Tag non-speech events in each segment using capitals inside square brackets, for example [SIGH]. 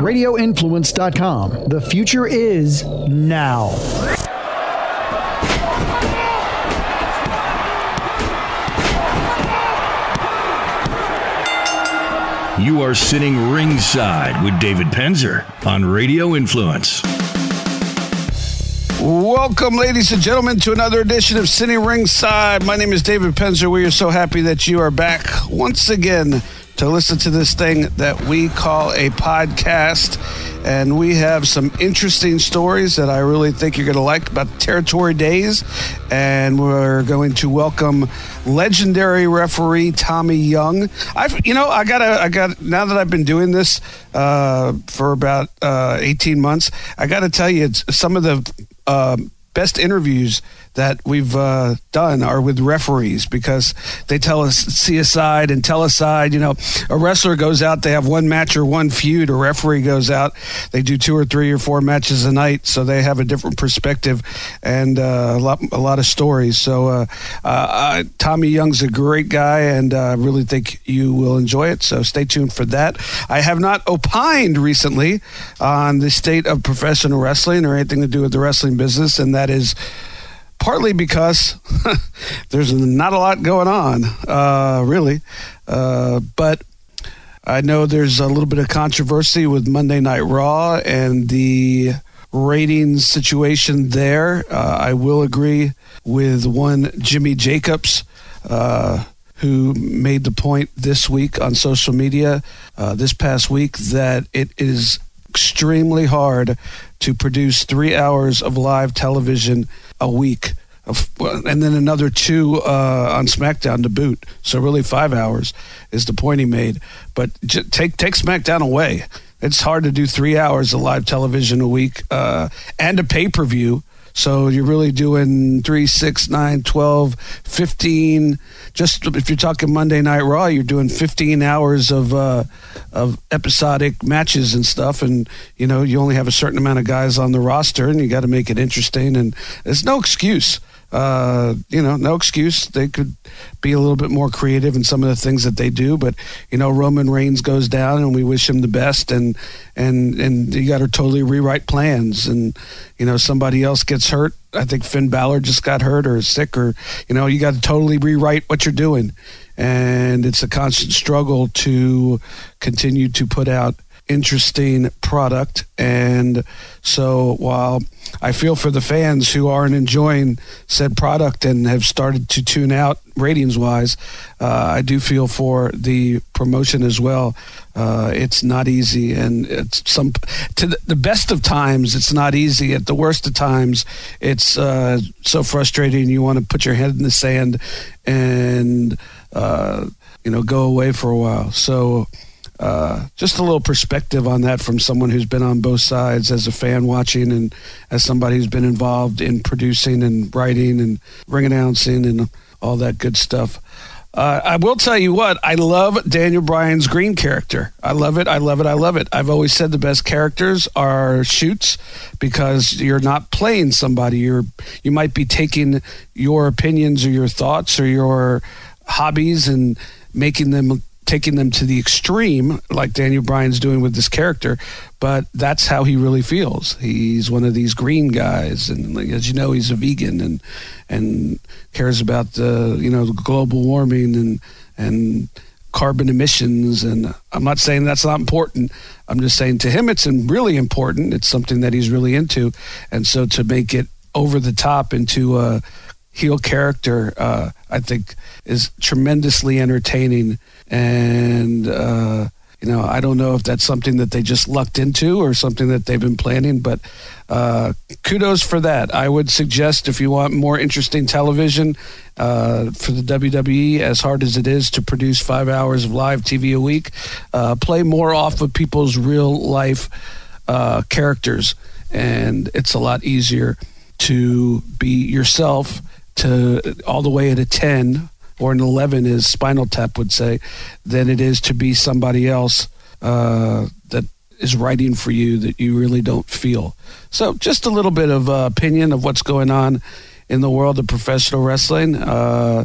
RadioInfluence.com. The future is now. You are sitting ringside with David Penzer on Radio Influence. Welcome, ladies and gentlemen, to another edition of Sitting Ringside. My name is David Penzer. We are so happy that you are back once again to listen to this thing that we call a podcast. And we have some interesting stories that I really think you're going to like about territory days. And we're going to welcome legendary referee Tommy Young. I've, you know, I got I got, now that I've been doing this uh, for about uh, 18 months, I got to tell you, it's some of the uh, best interviews that we've uh, done are with referees because they tell us see a side and tell a side. You know, a wrestler goes out, they have one match or one feud. A referee goes out, they do two or three or four matches a night, so they have a different perspective and uh, a lot a lot of stories. So uh, uh Tommy Young's a great guy, and uh, I really think you will enjoy it. So stay tuned for that. I have not opined recently on the state of professional wrestling or anything to do with the wrestling business, and that is partly because [LAUGHS] there's not a lot going on, uh, really. Uh, but I know there's a little bit of controversy with Monday Night Raw and the ratings situation there. Uh, I will agree with one Jimmy Jacobs. Uh, who made the point this week on social media, uh, this past week, that it is extremely hard to produce three hours of live television a week. and then another two uh, on SmackDown to boot. So really, five hours is the point he made. But j- take take SmackDown away. It's hard to do three hours of live television a week uh, and a pay per view so you're really doing 3, 6, 9, 12, 15. Just if you're talking Monday Night Raw, you're doing 15 hours of, uh, of episodic matches and stuff. And, you know, you only have a certain amount of guys on the roster and you got to make it interesting. And there's no excuse uh, you know, no excuse. They could be a little bit more creative in some of the things that they do, but you know, Roman Reigns goes down, and we wish him the best. And and and you got to totally rewrite plans. And you know, somebody else gets hurt. I think Finn Balor just got hurt or is sick, or you know, you got to totally rewrite what you're doing. And it's a constant struggle to continue to put out interesting product. And so while I feel for the fans who aren't enjoying said product and have started to tune out ratings wise, uh, I do feel for the promotion as well. Uh, it's not easy, and it's some to the, best of times. It's not easy. At the worst of times, it's uh, so frustrating. You want to put your head in the sand and uh, you know go away for a while. So uh, just a little perspective on that from someone who's been on both sides as a fan watching and as somebody who's been involved in producing and writing and ring announcing and all that good stuff. Uh, I will tell you what, I love Daniel Bryan's green character. I love it. I love it. I love it. I've always said the best characters are shoots because you're not playing somebody. You're you might be taking your opinions or your thoughts or your hobbies and making them taking them to the extreme, like Daniel Bryan's doing with this character, but that's how he really feels. He's one of these green guys, and like, as you know, he's a vegan and and cares about the you know global warming and and carbon emissions. And I'm not saying that's not important. I'm just saying to him, it's really important. It's something that he's really into, and so to make it over the top into a heel character, uh, I think, is tremendously entertaining and uh, you know I don't know if that's something that they just lucked into or something that they've been planning, but uh, kudos for that. I would suggest if you want more interesting television uh, for the WWE, as hard as it is to produce five hours of live TV a week, uh, play more off of people's real life uh, characters, and it's a lot easier to be yourself to all the way at a 10 or an 11 as Spinal Tap would say, than it is to be somebody else uh, that is writing for you that you really don't feel. So, just a little bit of uh, opinion of what's going on in the world of professional wrestling. Uh,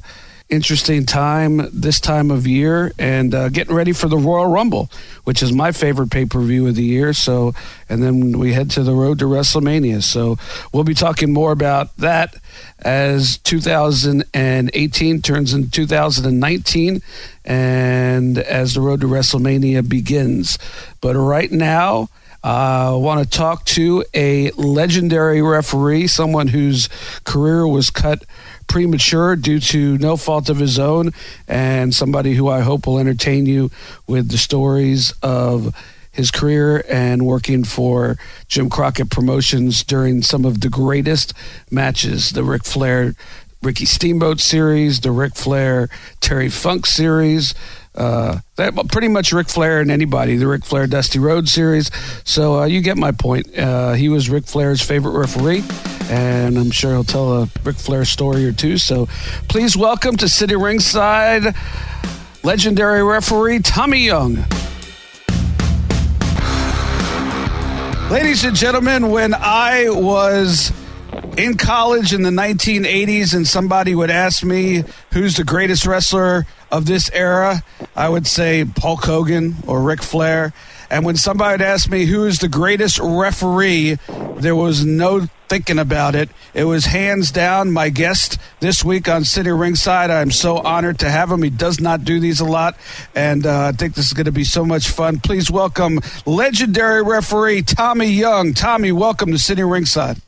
interesting time this time of year and uh, getting ready for the Royal Rumble, which is my favorite pay per view of the year. So, and then we head to the road to WrestleMania. So, we'll be talking more about that as 2018 turns into 2019 and as the road to WrestleMania begins. But right now, I uh, want to talk to a legendary referee, someone whose career was cut premature due to no fault of his own, and somebody who I hope will entertain you with the stories of his career and working for Jim Crockett Promotions during some of the greatest matches the Ric Flair Ricky Steamboat series, the Ric Flair Terry Funk series, uh, that pretty much Ric Flair and anybody, the Ric Flair Dusty Rhodes series. So uh, you get my point. Uh, he was Ric Flair's favorite referee, and I'm sure he'll tell a Ric Flair story or two. So please welcome to Sitting Ringside legendary referee Tommy Young. Ladies and gentlemen, when I was in college in the 1980s and somebody would ask me who's the greatest wrestler of this era, I would say Hulk Hogan or Ric Flair. And when somebody would ask me who is the greatest referee, there was no thinking about it. It was hands down my guest this week on Sitting Ringside. I'm so honored to have him. He does not do these a lot, and uh, I think this is going to be so much fun. Please welcome legendary referee Tommy Young. Tommy, welcome to Sitting Ringside.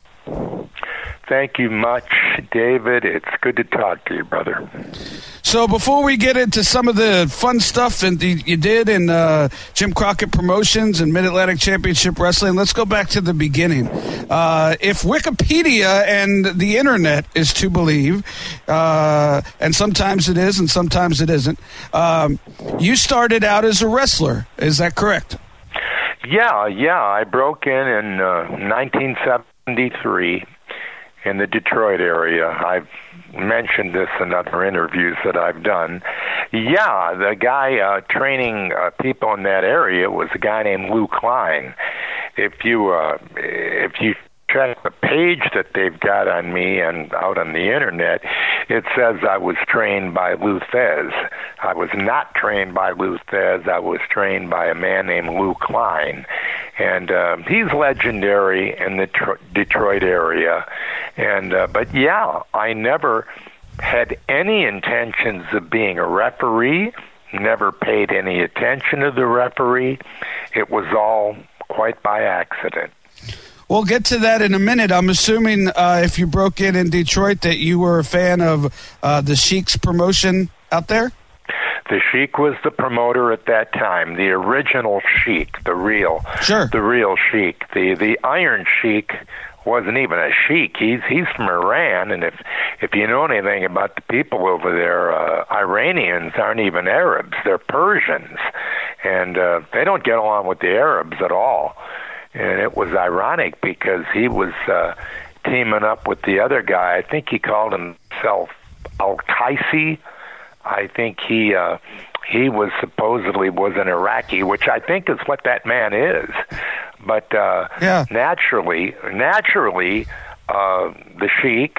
Thank you much, David. It's good to talk to you, brother. So before we get into some of the fun stuff that you did in uh, Jim Crockett Promotions and Mid Atlantic Championship Wrestling, let's go back to the beginning. Uh, if Wikipedia and the internet is to believe, uh, and sometimes it is and sometimes it isn't, um, you started out as a wrestler. Is that correct? Yeah, yeah. I broke in in 1973 uh, in the Detroit area. I've mentioned this in other interviews that I've done. Yeah, the guy uh, training uh, people in that area was a guy named Lou Klein. If you uh, if you check the page that they've got on me and out on the internet, it says I was trained by Lou Thesz. I was not trained by Lou Thesz. I was trained by a man named Lou Klein, and uh, he's legendary in the tr- Detroit area. And uh, but yeah, I never had any intentions of being a referee. Never paid any attention to the referee. It was all quite by accident. We'll get to that in a minute. I'm assuming uh, if you broke in in Detroit that you were a fan of uh, the Sheik's promotion out there. The Sheik was the promoter at that time, the original Sheik, the real, sure, the real Sheik. The the Iron Sheik wasn't even a sheik. He's he's from Iran, and if if you know anything about the people over there, uh, Iranians aren't even Arabs; they're Persians, and uh, they don't get along with the Arabs at all. And it was ironic because he was uh, teaming up with the other guy. I think he called himself Al Qaisi. I think he uh, he was supposedly was an Iraqi, which I think is what that man is. But uh, yeah. naturally, naturally, uh, the Sheik,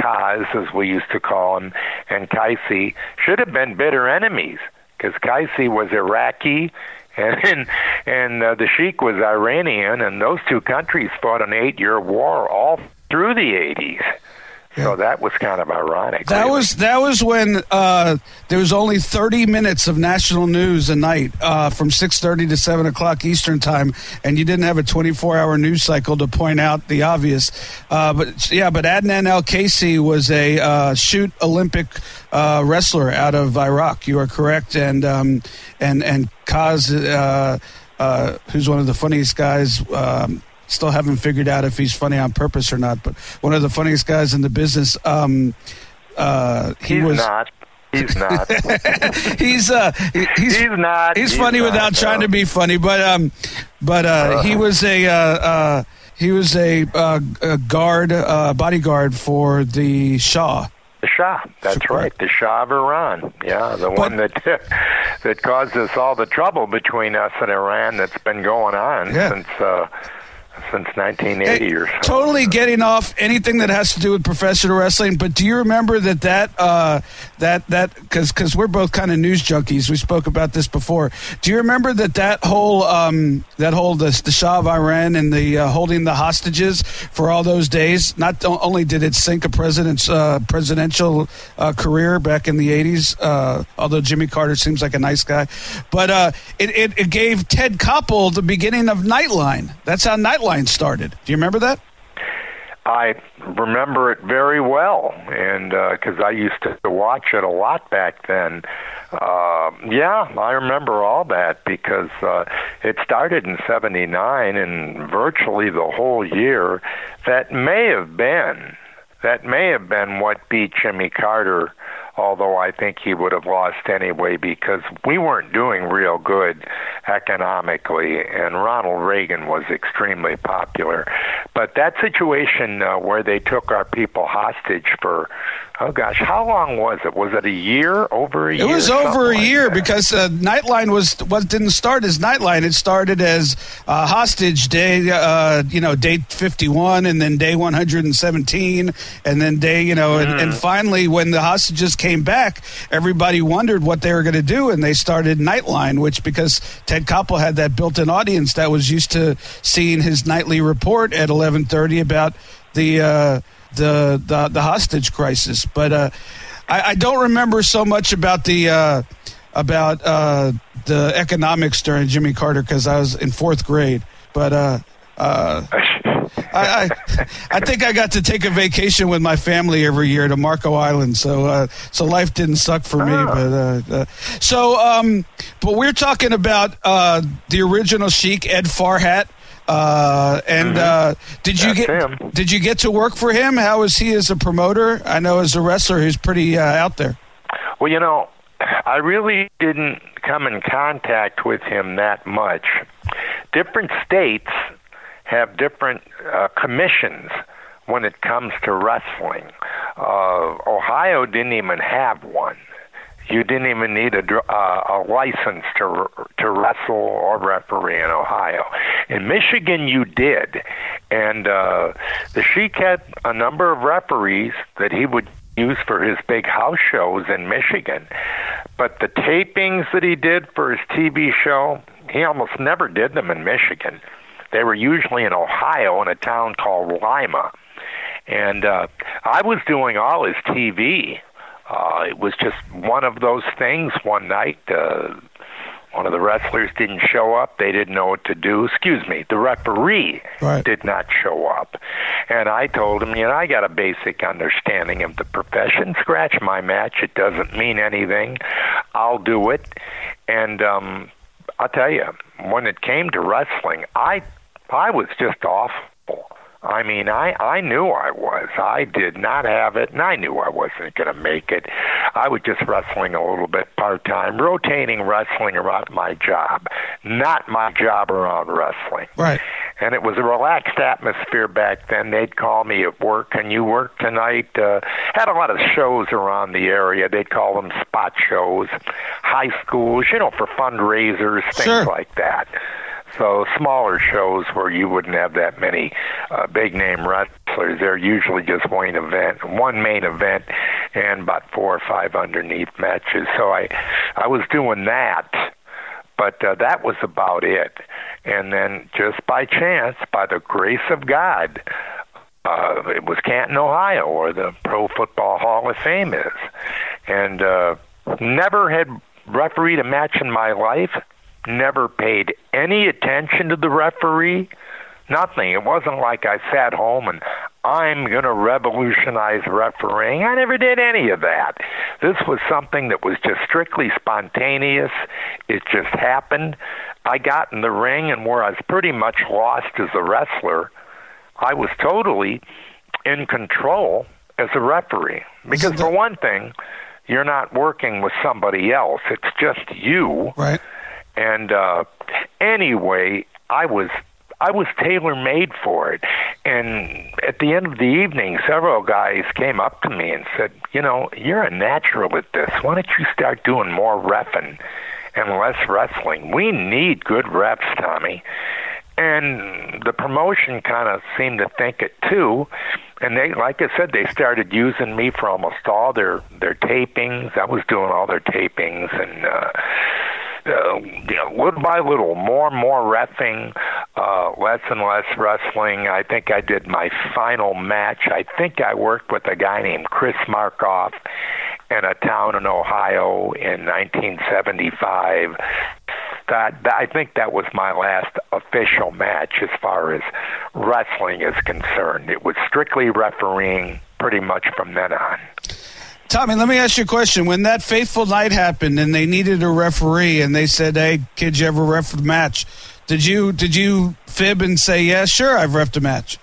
Kaz, as we used to call him, and Qaisi should have been bitter enemies because Qaisi was Iraqi and and uh, the Sheik was Iranian, and those two countries fought an eight-year war all through the 80s. So that was kind of ironic. That really. was that was when uh, there was only thirty minutes of national news a night uh, from six thirty to seven o'clock Eastern time, and you didn't have a twenty four hour news cycle to point out the obvious. Uh, but yeah, but Adnan Al Qaisi was a uh, shoot Olympic uh, wrestler out of Iraq. You are correct, and um, and and Kaz, uh, who's one of the funniest guys. Um, Still haven't figured out if he's funny on purpose or not. But one of the funniest guys in the business. Um, uh, he he's was not. He's not. [LAUGHS] he's uh, he's, he's not. He's, he's funny not, without no. trying to be funny, but um, but uh, Uh-huh. he was a uh, uh, he was a, uh, a guard, uh, bodyguard for the Shah. The Shah. That's right. The Shah of Iran. Yeah, the one that [LAUGHS] that caused us all the trouble between us and Iran that's been going on Yeah. since uh, since 1980 Hey, or so. Totally getting off anything that has to do with professional wrestling. But do you remember that that uh, that that because because we're both kind of news junkies. We spoke about this before. Do you remember that that whole um, that whole the, the Shah of Iran and the uh, holding the hostages for all those days? Not only did it sink a president's uh, presidential uh, career back in the 80s, uh, although Jimmy Carter seems like a nice guy, but uh, it, it it gave Ted Koppel the beginning of Nightline. That's how Nightline started. Do you remember that? I remember it very well, and because I used to watch it a lot back then. Uh, yeah, I remember all that because uh, it started in '79, and virtually the whole year. That may have been that may have been what beat Jimmy Carter. Although I think he would have lost anyway because we weren't doing real good economically, and Ronald Reagan was extremely popular. But that situation uh, where they took our people hostage for, oh gosh, how long was it? Was it a year? Over a It year? It was over a year that. because uh, Nightline was was didn't start as Nightline. It started as uh, hostage day, uh, you know, day fifty one, and then day one hundred and seventeen, and then day, you know, and, Mm-hmm. and finally when the hostages came back, everybody wondered what they were going to do, and they started Nightline, which because Ted Koppel had that built-in audience that was used to seeing his nightly report at eleven thirty about the. The, the the hostage crisis, but uh, I, I don't remember so much about the uh, about uh, the economics during Jimmy Carter because I was in fourth grade. But uh, uh, I, I I think I got to take a vacation with my family every year to Marco Island, so uh, so life didn't suck for me. But uh, uh, so um, but we're talking about uh, the original Sheik Ed Farhat. Uh, and uh, did you That's get him. did you get to work for him? How is he as a promoter? I know as a wrestler, he's pretty uh, out there. Well, you know, I really didn't come in contact with him that much. Different states have different uh, commissions when it comes to wrestling. Uh, Ohio didn't even have one. You didn't even need a, uh, a license to to wrestle or referee in Ohio. In Michigan, you did, and uh, the Sheik had a number of referees that he would use for his big house shows in Michigan. But the tapings that he did for his TV show, he almost never did them in Michigan. They were usually in Ohio in a town called Lima. And uh, I was doing all his TV. Uh, it was just one of those things one night. Uh, one of the wrestlers didn't show up. They didn't know what to do. Excuse me, the referee Right. did not show up. And I told him, you know, I got a basic understanding of the profession. Scratch my match. It doesn't mean anything. I'll do it. And um, I'll tell you, when it came to wrestling, I I was just awful. I mean, I I knew I was. I did not have it, and I knew I wasn't going to make it. I was just wrestling a little bit part time, rotating wrestling around my job, not my job around wrestling. Right. And it was a relaxed atmosphere back then. They'd call me at work, "Can you work tonight?" Uh, had a lot of shows around the area. They'd call them spot shows, high schools, you know, for fundraisers, things Sure. like that. So smaller shows where you wouldn't have that many uh, big name wrestlers. They're usually just one event, one main event, and about four or five underneath matches. So I, I was doing that, but uh, that was about it. And then just by chance, by the grace of God, uh, it was Canton, Ohio, where the Pro Football Hall of Fame is, and uh, never had refereed a match in my life. Never paid any attention to the referee. Nothing. It wasn't like I sat home and I'm going to revolutionize refereeing. I never did any of that. This was something that was just strictly spontaneous. It just happened. I got in the ring, and where I was pretty much lost as a wrestler, I was totally in control as a referee. Because, for one thing, you're not working with somebody else, it's just you. Right. And uh, anyway, I was I was tailor made for it. And at the end of the evening, several guys came up to me and said, "You know, you're a natural at this. Why don't you start doing more refing and less wrestling? We need good reps, Tommy." And and the promotion kind of seemed to think it too. And they, like I said, they started using me for almost all their their tapings. I was doing all their tapings, and uh, uh, you know, little by little, more and more refing, uh, less and less wrestling. I think I did my final match. I think I worked with a guy named Chris Markoff in a town in Ohio in 1975. That, that I think that was my last official match as far as wrestling is concerned. It was strictly refereeing pretty much from then on. Tommy, let me ask you a question. When that faithful night happened and they needed a referee and they said, "Hey, kid, you ever ref a match?" Did you did you fib and say, "Yeah, sure, I've refed a match"?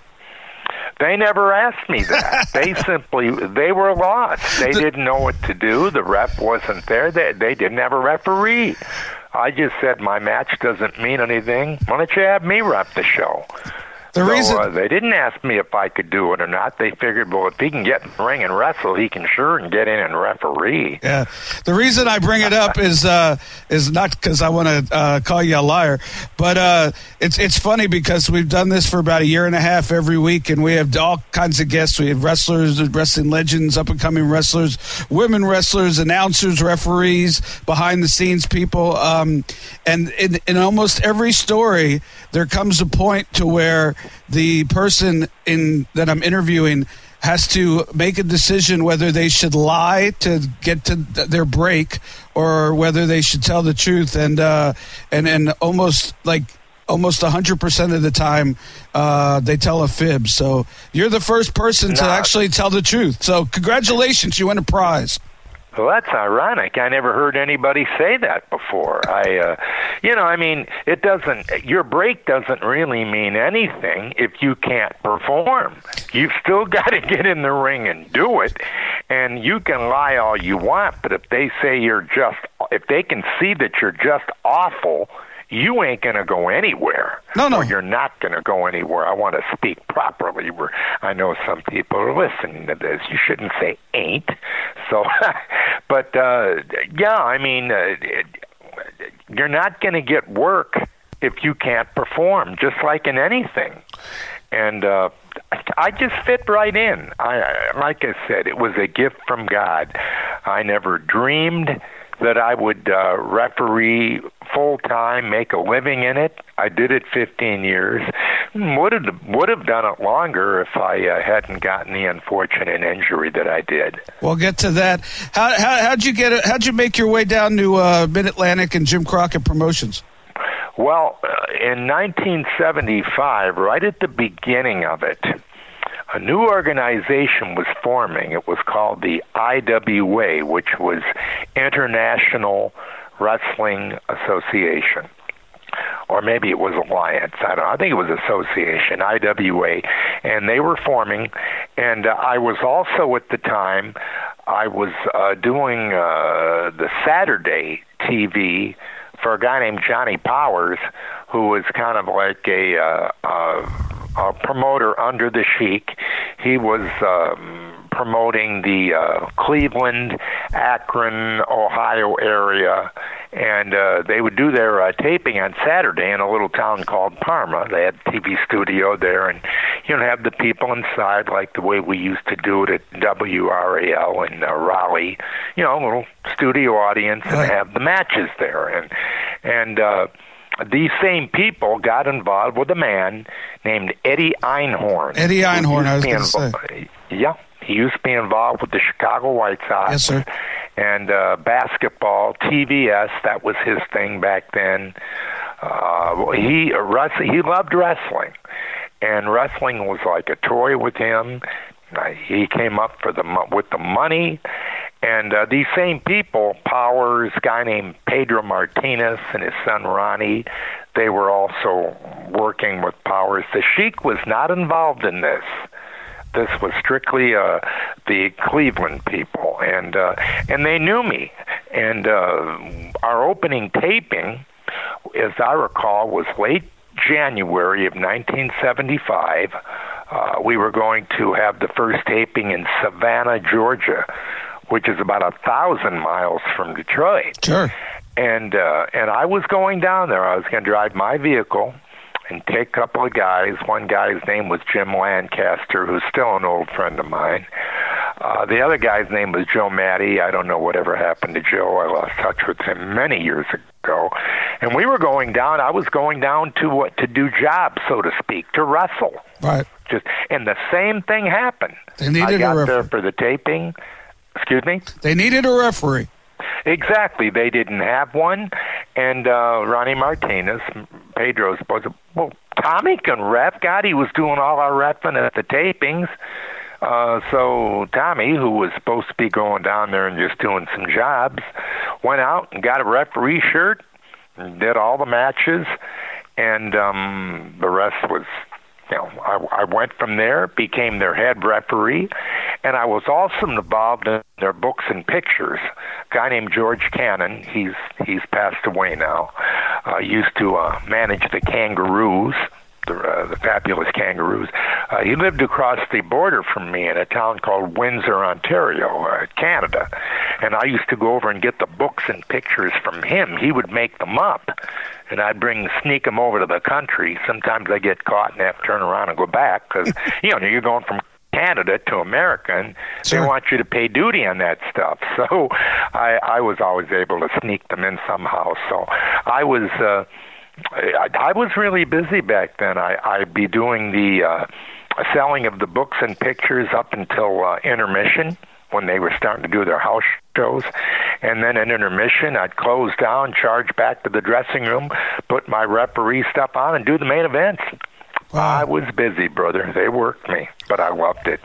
They never asked me that. [LAUGHS] they simply they were lost. They didn't know what to do. The ref wasn't there. They they didn't have a referee. I just said my match doesn't mean anything. Why don't you have me ref the show? The so, reason uh, they didn't ask me if I could do it or not. They figured, well, if he can get in the ring and wrestle, he can sure and get in and referee. Yeah, the reason I bring it up is uh, is not because I want to uh, call you a liar, but uh, it's it's funny because we've done this for about a year and a half every week, and we have all kinds of guests. We have wrestlers, wrestling legends, up and coming wrestlers, women wrestlers, announcers, referees, behind the scenes people, um, and in, in almost every story, there comes a point to where the person in that I'm interviewing has to make a decision whether they should lie to get to their break or whether they should tell the truth. And uh, and and almost like almost 100% of the time uh, they tell a fib. So you're the first person to actually tell the truth. So congratulations you win a prize Well, that's ironic. I never heard anybody say that before. I, uh, you know, I mean, it doesn't. Your break doesn't really mean anything if you can't perform. You've still [LAUGHS] got to get in the ring and do it. And you can lie all you want, but if they say you're just, if they can see that you're just awful. You ain't gonna go anywhere. No, no. You're not gonna go anywhere. I want to speak properly. Where I know some people are listening to this. You shouldn't say ain't. So, [LAUGHS] but uh, yeah, I mean, uh, you're not going to get work if you can't perform, just like in anything. And uh, I just fit right in. I, I- like I said, it was a gift from God. I never dreamed that I would uh, referee full time, make a living in it. I did it 15 years. Would have would have done it longer if I uh, hadn't gotten the unfortunate injury that I did. we'll get to that how, how, how'd you get it how'd you make your way down to uh, mid-atlantic and jim crockett promotions Well, uh, in 1975, right at the beginning of it, a new organization was forming. It was called the IWA, which was International Wrestling Association. Or maybe it was Alliance. I don't know. I think it was Association, IWA. And they were forming. And uh, I was also at the time, I was uh, doing uh, the Saturday TV for a guy named Johnny Powers, who was kind of like a, uh, uh, a promoter under the Sheik. He was um, promoting the uh, Cleveland, Akron, Ohio area, and uh, they would do their uh, taping on Saturday in a little town called Parma. They had a TV studio there, and you know have the people inside like the way we used to do it at WRAL in uh, Raleigh. You know, a little studio audience, and have the matches there, and and. uh these same people got involved with a man named Eddie Einhorn. Eddie Einhorn, I was used to invo- Yeah, he used to be involved with the Chicago White Sox. Yes, sir. And uh, basketball, TVS, that was his thing back then. Uh, he uh, he loved wrestling, and wrestling was like a toy with him. He came up for the with the money, and uh, these same people, Powers, guy named Pedro Martinez, and his son Ronnie, they were also working with Powers. The Sheik was not involved in this. This was strictly uh, the Cleveland people, and uh, and they knew me. And uh, our opening taping, as I recall, was late January of 1975. Uh, we were going to have the first taping in Savannah, Georgia, which is about a thousand miles from Detroit sure and uh, and I was going down there. I was going to drive my vehicle, and take a couple of guys. One guy's name was Jim Lancaster, who's still an old friend of mine. Uh, the other guy's name was Joe Matty. I don't know whatever happened to Joe. I lost touch with him many years ago. And we were going down. I was going down to what to do jobs, so to speak, to wrestle. Right. Just and the same thing happened. They needed I got a referee. there for the taping. Excuse me. They needed a referee. Exactly. They didn't have one, and uh, Ronnie Martinez, Pedro's was well. Tommy can ref. God, he was doing all our refing at the tapings. Uh, so Tommy, who was supposed to be going down there and just doing some jobs, went out and got a referee shirt, and did all the matches, and um, the rest was know, I, I went from there, became their head referee, and I was also involved in their books and pictures. A guy named George Cannon, he's he's passed away now. Uh, used to uh, manage the Kangaroos, the, uh, the fabulous Kangaroos. Uh, he lived across the border from me in a town called Windsor, Ontario, uh, Canada, and I used to go over and get the books and pictures from him. He would make them up and I'd bring sneak them over to the country. Sometimes I get caught and have to turn around and go back because [LAUGHS] you know you're going from Canada to America, and Sure. they want you to pay duty on that stuff. [LAUGHS] So I, I was always able to sneak them in somehow. So I was. Uh, I, I was really busy back then. I, I'd be doing the uh, selling of the books and pictures up until uh, intermission when they were starting to do their house shows. And then at intermission, I'd close down, charge back to the dressing room, put my referee stuff on, and do the main events. I was busy, brother. They worked me, but I loved it.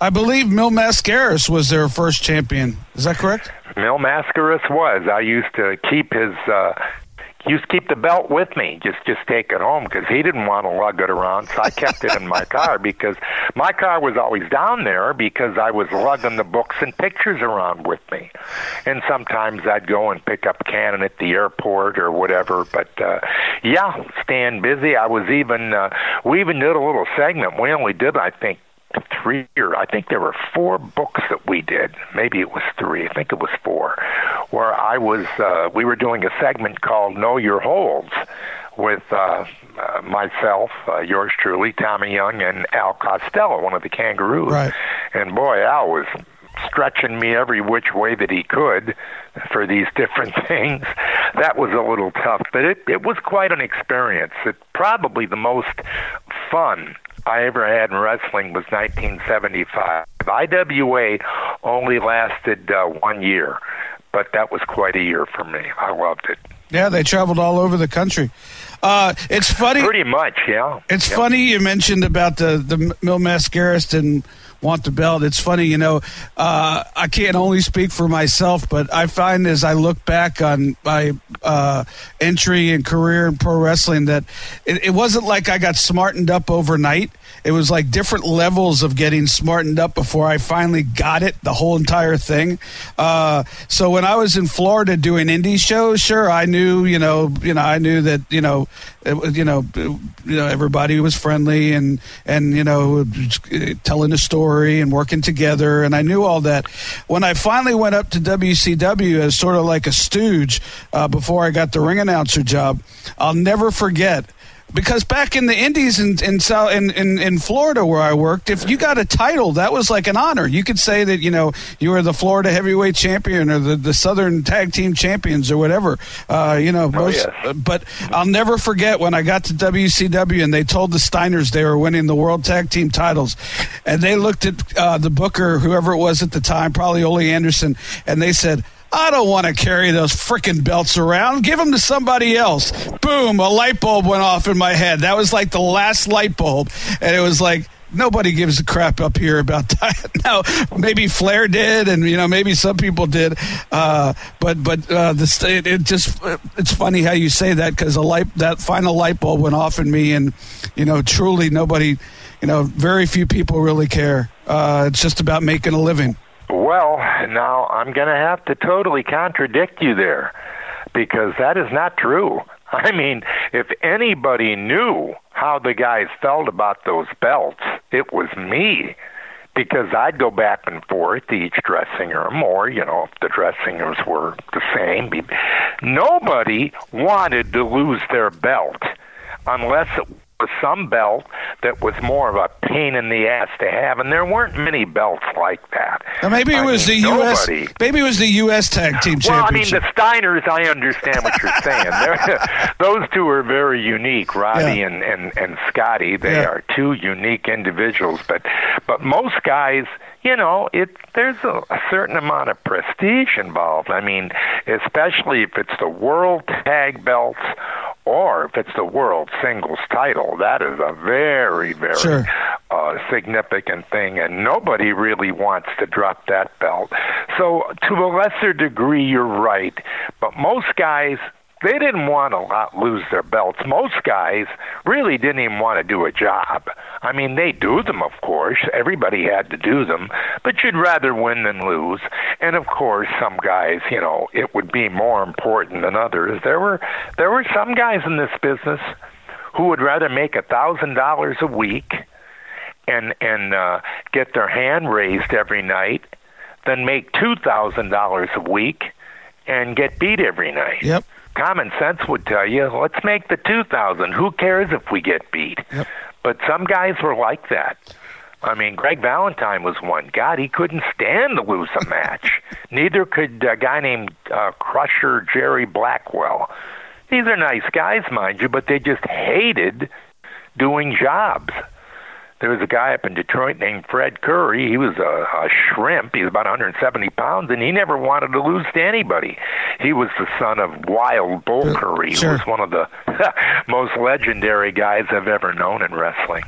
I believe Mil Mascaras was their first champion. Is that correct? Mil Mascaras was. I used to keep his uh used to keep the belt with me, just just take it home because he didn't want to lug it around. So I kept it in my [LAUGHS] car because my car was always down there because I was lugging the books and pictures around with me. And sometimes I'd go and pick up Cannon at the airport or whatever. But uh yeah, staying busy. I was even uh we even did a little segment. We only did I think three or I think there were four books that we did. Maybe it was three. I think it was four. Where I was, uh, we were doing a segment called "Know Your Holds" with uh, uh, myself, uh, yours truly, Tommy Young, and Al Costello, one of the Kangaroos. Right. And boy, Al was stretching me every which way that he could for these different [LAUGHS] things. That was a little tough, but it it was quite an experience. It probably the most fun I ever had in wrestling was 1975. IWA only lasted uh, one year, but that was quite a year for me. I loved it. Yeah, they traveled all over the country. Uh, it's funny. Pretty much, yeah. It's Yep. funny you mentioned about the the Mil Mascaras didn't want the belt. It's funny, you know. Uh, I can't only speak for myself, but I find as I look back on my uh, entry and career in pro wrestling that it, it wasn't like I got smartened up overnight. It was like different levels of getting smartened up before I finally got it, the whole entire thing. Uh, so when I was in Florida doing indie shows, sure, I knew, you know, you know, I knew that, you know, it, you know, you know, everybody was friendly and and you know, telling a story and working together, and I knew all that. When I finally went up to WCW as sort of like a stooge uh, before I got the ring announcer job, I'll never forget because back in the Indies in in, South, in in in Florida where I worked, if you got a title, that was like an honor. You could say that you know you were the Florida Heavyweight Champion or the, the Southern Tag Team Champions or whatever. Uh, you know, most. yes. But I'll never forget when I got to WCW and they told the Steiners they were winning the World Tag Team titles, and they looked at uh, the Booker, whoever it was at the time, probably Ole Anderson, and they said. I don't want to carry those frickin' belts around. Give them to somebody else. Boom, a light bulb went off in my head. That was like the last light bulb. And it was like, nobody gives a crap up here about [LAUGHS] that. now, maybe Flair did, and, you know, maybe some people did. Uh, but, but, uh, the, st- it just, it's funny how you say that because a light, that final light bulb went off in me. And, you know, truly nobody, you know, very few people really care. Uh, it's just about making a living. Well, now I'm going to have to totally contradict you there because that is not true. [LAUGHS] I mean, if anybody knew how the guys felt about those belts, it was me. Because I'd go back and forth to each dressing room, or, you know, if the dressing rooms were the same. Nobody wanted to lose their belt. unless it was some belt that was more of a pain in the ass to have, and there weren't many belts like that. Now maybe it I was mean, the U.S. Maybe it was the U.S. Tag Team Championship. well, I mean, the Steiners, I understand what you're saying. [LAUGHS] Those two are very unique, Roddy Yeah. and, and, and Scotty. They Yeah. are two unique individuals. But but most guys, you know, it there's a, a certain amount of prestige involved. I mean, especially if it's the world tag belts or if it's the world singles title. That is a very, very Sure. uh, significant thing, and nobody really wants to drop that belt. So, to a lesser degree, you're right, but most guys. They didn't want to lot lose their belts. Most guys really didn't even want to do a job. I mean, they do them, of course. Everybody had to do them, but you'd rather win than lose. And of course, some guys, you know, it would be more important than others. There were there were some guys in this business who would rather make a thousand dollars a week and and uh, get their hand raised every night than make two thousand dollars a week and get beat every night. Yep. Common sense would tell you, let's make the two thousand. Who cares if we get beat? Yep. But some guys were like that. I mean, Greg Valentine was one. God, he couldn't stand to lose a [LAUGHS] match. Neither could a guy named uh, Crusher Jerry Blackwell. These are nice guys, mind you, but they just hated doing jobs. There was a guy up in Detroit named Fred Curry. He was a, a shrimp. He was about 170 pounds, and he never wanted to lose to anybody. He was the son of Wild Bull uh, Curry, sure. who was one of the [LAUGHS] most legendary guys I've ever known in wrestling.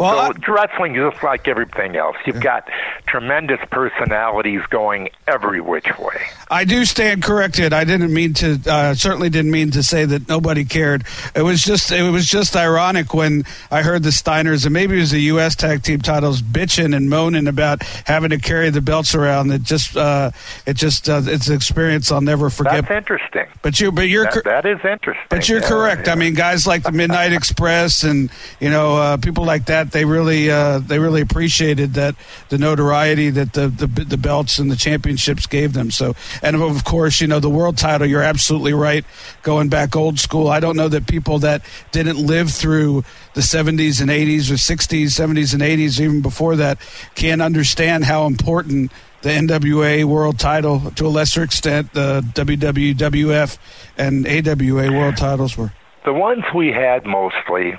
Well, so wrestling is just like everything else. You've got tremendous personalities going every which way. I do stand corrected. I didn't mean to. Uh, certainly didn't mean to say that nobody cared. It was just. It was just ironic when I heard the Steiners and maybe it was the U.S. Tag Team titles bitching and moaning about having to carry the belts around. It just. Uh, it just. Uh, it's an experience I'll never forget. That's interesting. but you. But you're. That, that is interesting. But you're Yeah, correct. yeah. I mean, guys like the Midnight Express and you know uh, people like that. They really uh, they really appreciated that the notoriety that the, the the belts and the championships gave them. So and of course, you know the world title. You're absolutely right. Going back old school, I don't know that people that didn't live through the 70s and 80s or 60s, 70s and 80s, even before that, can understand how important the NWA World Title, to a lesser extent, the WWF and AWA World Titles were. The ones we had mostly,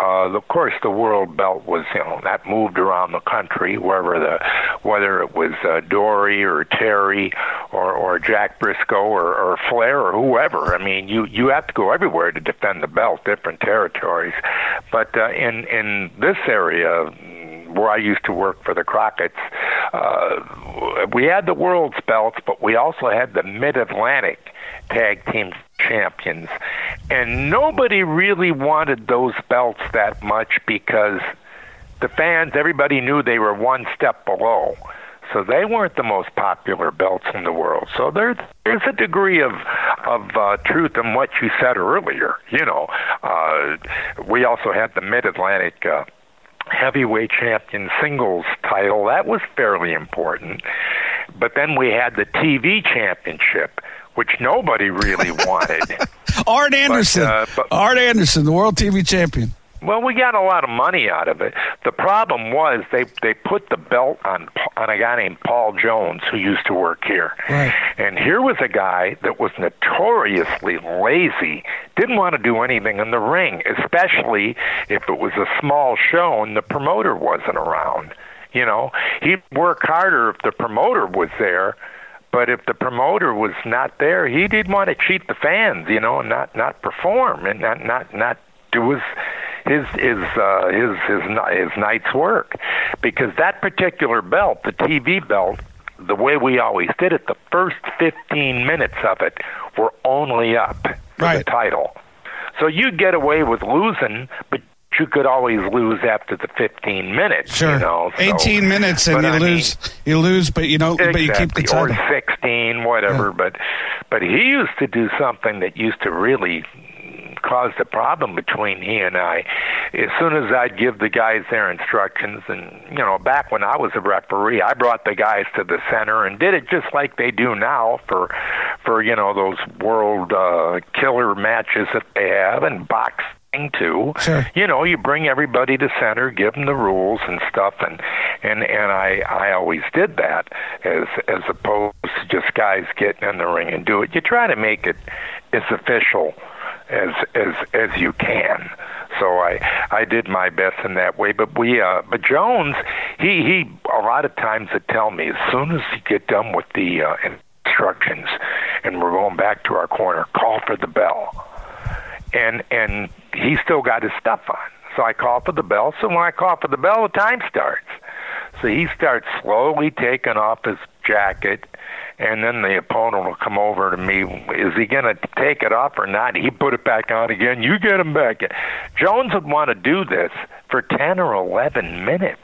uh, of course, the world belt was you know that moved around the country wherever the whether it was uh, Dory or Terry or or Jack Briscoe or, or Flair or whoever. I mean, you you have to go everywhere to defend the belt, different territories. But uh, in in this area where I used to work for the Crockett's, uh, we had the world's belts, but we also had the Mid Atlantic tag team champions. And nobody really wanted those belts that much because the fans, everybody knew they were one step below. So they weren't the most popular belts in the world. So there, there's a degree of of uh, truth in what you said earlier. You know, uh, we also had the Mid Atlantic uh, heavyweight champion singles title. That was fairly important. But then we had the TV championship, which nobody really [LAUGHS] wanted. Arn Anderson. uh, but- Arn Anderson, the world TV champion. Well, we got a lot of money out of it. The problem was they they put the belt on on a guy named Paul Jones who used to work here. Right. And here was a guy that was notoriously lazy, didn't want to do anything in the ring, especially if it was a small show and the promoter wasn't around. You know, he'd work harder if the promoter was there. But if the promoter was not there, he didn't want to cheat the fans, you know, and not not perform and not not not do his his his uh, his his his night's work, because that particular belt, the TV belt, the way we always did it, the first 15 minutes of it were only up for Right. the title. So you'd get away with losing, but you could always lose after the 15 minutes. Sure. You know, so- 18 minutes and you I mean- lose. you lose, but you don't. But you keep the Exactly, title. or 16, whatever. But but he used to do something that used to really cause a problem between he and I. As soon as I'd give the guys their instructions, and you know, back when I was a referee, I brought the guys to the center and did it just like they do now for for you know those world uh, killer matches that they have and box to. Sure. You know, you bring everybody to center, give them the rules and stuff, and and and I I always did that as as opposed to just guys getting in the ring and do it. You try to make it as official as as as you can. So I I did my best in that way. But we uh but Jones he he a lot of times would tell me as soon as you get done with the uh, instructions and we're going back to our corner, call for the bell. And and he still got his stuff on. So I call for the bell. So when I call for the bell, the time starts. So he starts slowly taking off his jacket, and then the opponent will come over to me. Is he going to take it off or not? He put it back on again. You get him back. Jones would want to do this for 10 or 11 minutes.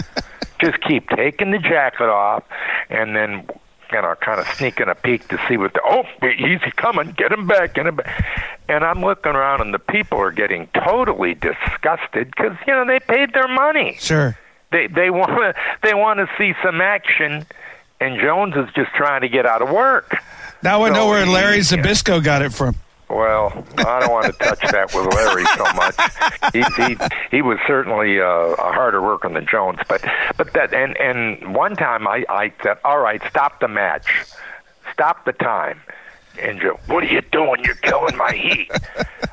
[LAUGHS] Just keep taking the jacket off, and then you know, kind of sneaking a peek to see what the oh, he's coming, get him back, get him back. And I'm looking around, and the people are getting totally disgusted because you know they paid their money. Sure. They they want to [LAUGHS] they want to see some action, and Jones is just trying to get out of work. Now I know where Larry Zbyszko got it from. Well, I don't want to touch that with Larry so much. He he, he was certainly uh, a harder worker than Jones, but but that and and one time I I said, all right, stop the match, stop the time. And Joe, what are you doing? You're killing my heat.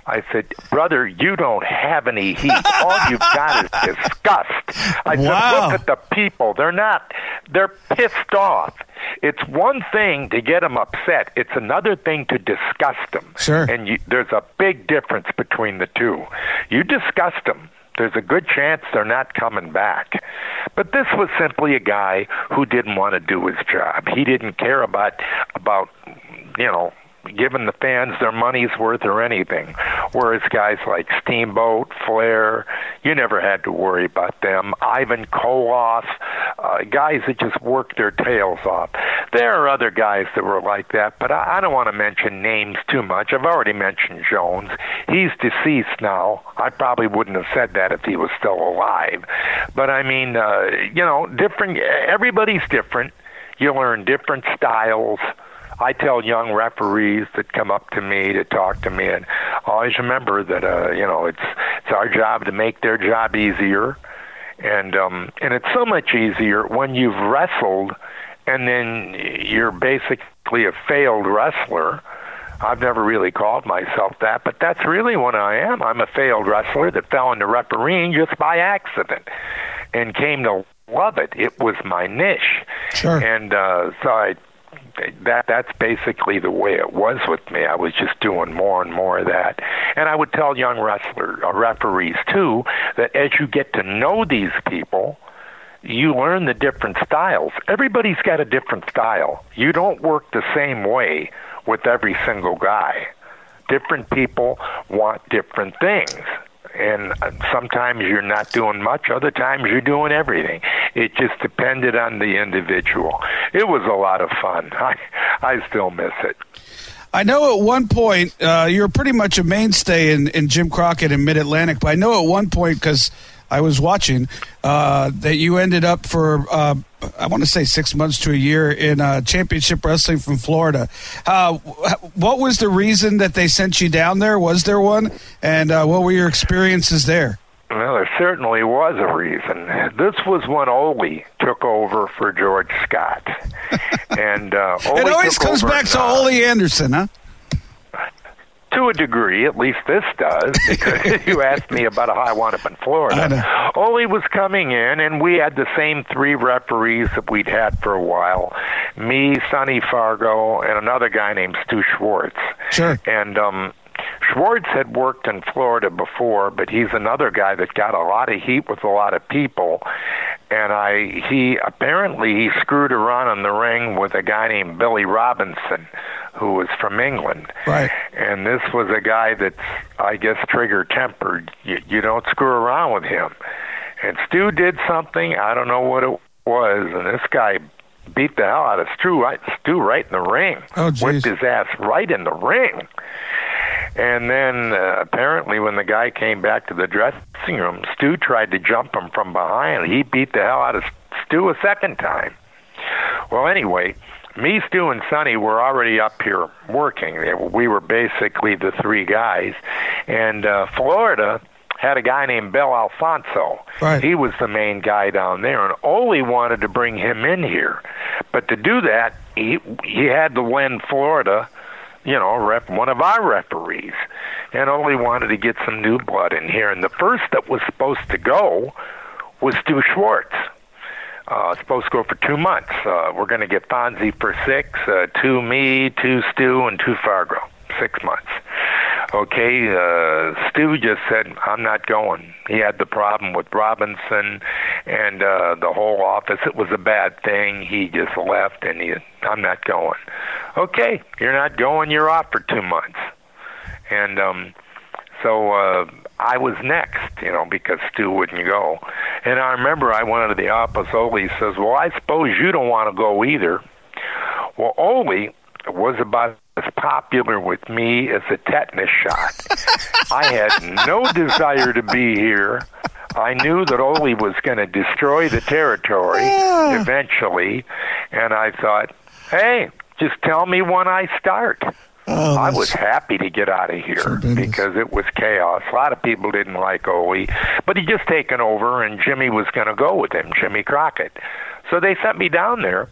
I said, brother, you don't have any heat. All you've got is disgust. I Wow. said, look at the people. They're not. They're pissed off. It's one thing to get them upset. It's another thing to disgust them. Sure. And you, there's a big difference between the two. You disgust them. There's a good chance they're not coming back. But this was simply a guy who didn't want to do his job. He didn't care about about you know giving the fans their money's worth or anything. Whereas guys like Steamboat, Flair, you never had to worry about them. Ivan Koloff, uh, guys that just worked their tails off. There are other guys that were like that, but I, I don't want to mention names too much. I've already mentioned Jones. He's deceased now. I probably wouldn't have said that if he was still alive. But I mean, uh, you know, different. Everybody's different. You learn different styles. I tell young referees that come up to me to talk to me, and always remember that uh, you know it's it's our job to make their job easier, and um, and it's so much easier when you've wrestled, and then you're basically a failed wrestler. I've never really called myself that, but that's really what I am. I'm a failed wrestler that fell into refereeing just by accident and came to love it. It was my niche. Sure. And uh, so I that that's basically the way it was with me. I was just doing more and more of that, and I would tell young wrestler uh, referees too that as you get to know these people, you learn the different styles. Everybody's got a different style. You don't work the same way with every single guy. Different people want different things. And uh, sometimes you're not doing much, other times you're doing everything. It just depended on the individual. It was a lot of fun. [LAUGHS] I I still miss it. I know at one point uh, you were pretty much a mainstay in, in Jim Crockett and Mid Atlantic, but I know at one point because I was watching uh, that you ended up for uh, I want to say six months to a year in uh, Championship Wrestling from Florida. Uh, what was the reason that they sent you down there? Was there one? And uh, what were your experiences there? Well, there certainly was a reason. This was when Ole took over for George Scott, [LAUGHS] and uh, Ole it always comes back to uh, Ole Anderson, huh? To a degree, at least this does, because [LAUGHS] you asked me about how I wound up in Florida. Ole was coming in, and we had the same three referees that we'd had for a while me, Sonny Fargo, and another guy named Stu Schwartz. Sure. And um, Schwartz had worked in Florida before, but he's another guy that got a lot of heat with a lot of people. And I, he apparently he screwed around in the ring with a guy named Billy Robinson, who was from England. Right. And this was a guy that's, I guess, trigger tempered. You, you don't screw around with him. And Stu did something. I don't know what it was, and this guy beat the hell out of Stu right, Stu right in the ring. Oh, geez. Whipped his ass right in the ring. And then uh, apparently, when the guy came back to the dressing room, Stu tried to jump him from behind. He beat the hell out of Stu a second time. Well, anyway, me, Stu, and Sonny were already up here working. We were basically the three guys, and uh, Florida had a guy named Bill Alfonso. Right. He was the main guy down there, and Ole wanted to bring him in here, but to do that, he he had to win Florida. You know, rep one of our referees, and only wanted to get some new blood in here. And the first that was supposed to go was Stu Schwartz. Uh, supposed to go for two months. Uh, we're going to get Fonzie for six, uh, two me, two Stu, and two Fargo. Six months. Okay, uh, Stu just said, I'm not going. He had the problem with Robinson and uh, the whole office. It was a bad thing. He just left, and he, I'm not going. Okay, you're not going. You're off for two months. And um, so uh, I was next, you know, because Stu wouldn't go. And I remember I went to the office. Ole says, "Well, I suppose you don't want to go either." Well, Ole was about as popular with me as a tetanus shot. [LAUGHS] I had no desire to be here. I knew that Ole was going to destroy the territory Yeah. eventually, and I thought, "Hey, just tell me when I start." Oh, I was happy to get out of here Tremendous. because it was chaos. A lot of people didn't like Ole, but he just taken over, and Jimmy was going to go with him, Jimmy Crockett. So they sent me down there,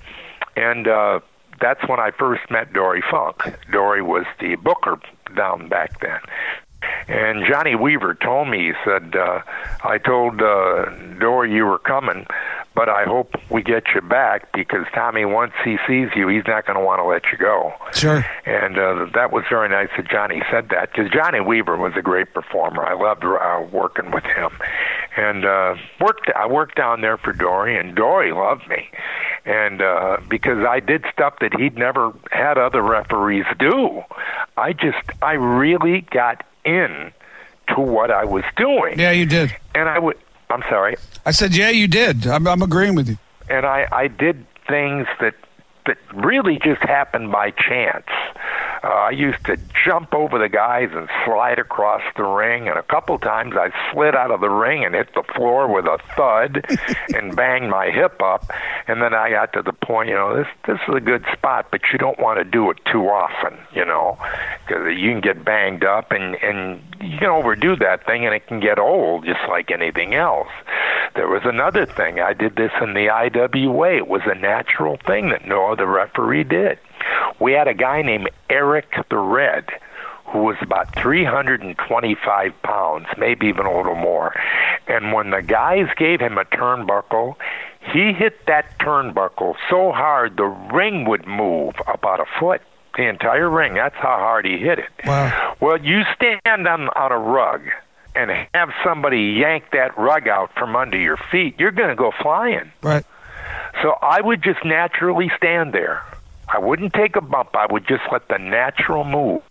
and uh, that's when I first met Dory Funk. Dory was the booker down back then. And Johnny Weaver told me, he said, uh, I told uh, Dory you were coming, but I hope we get you back because Tommy, once he sees you, he's not going to want to let you go. Sure. And uh, that was very nice that Johnny said that because Johnny Weaver was a great performer. I loved uh, working with him, and uh, worked. I worked down there for Dory, and Dory loved me, and uh, because I did stuff that he'd never had other referees do. I just, I really got in to what I was doing, Yeah, you did. and I would. I'm sorry I said, yeah, you did. I'm, I'm agreeing with you. and I, I did things that that really just happened by chance. Uh, I used to jump over the guys and slide across the ring, and a couple times I slid out of the ring and hit the floor with a thud [LAUGHS] and banged my hip up. And then I got to the point, you know, this this is a good spot, but you don't want to do it too often, you know, because you can get banged up and and you can overdo that thing, and it can get old, just like anything else. There was another thing. I did this in the IWA. It was a natural thing that no other referee did. We had a guy named Eric the Red who was about 325 pounds, maybe even a little more. And when the guys gave him a turnbuckle, he hit that turnbuckle so hard the ring would move about a foot. The entire ring. That's how hard he hit it. Wow. Well, you stand on on a rug and have somebody yank that rug out from under your feet, you're going to go flying. Right. So I would just naturally stand there. I wouldn't take a bump. I would just let the natural move.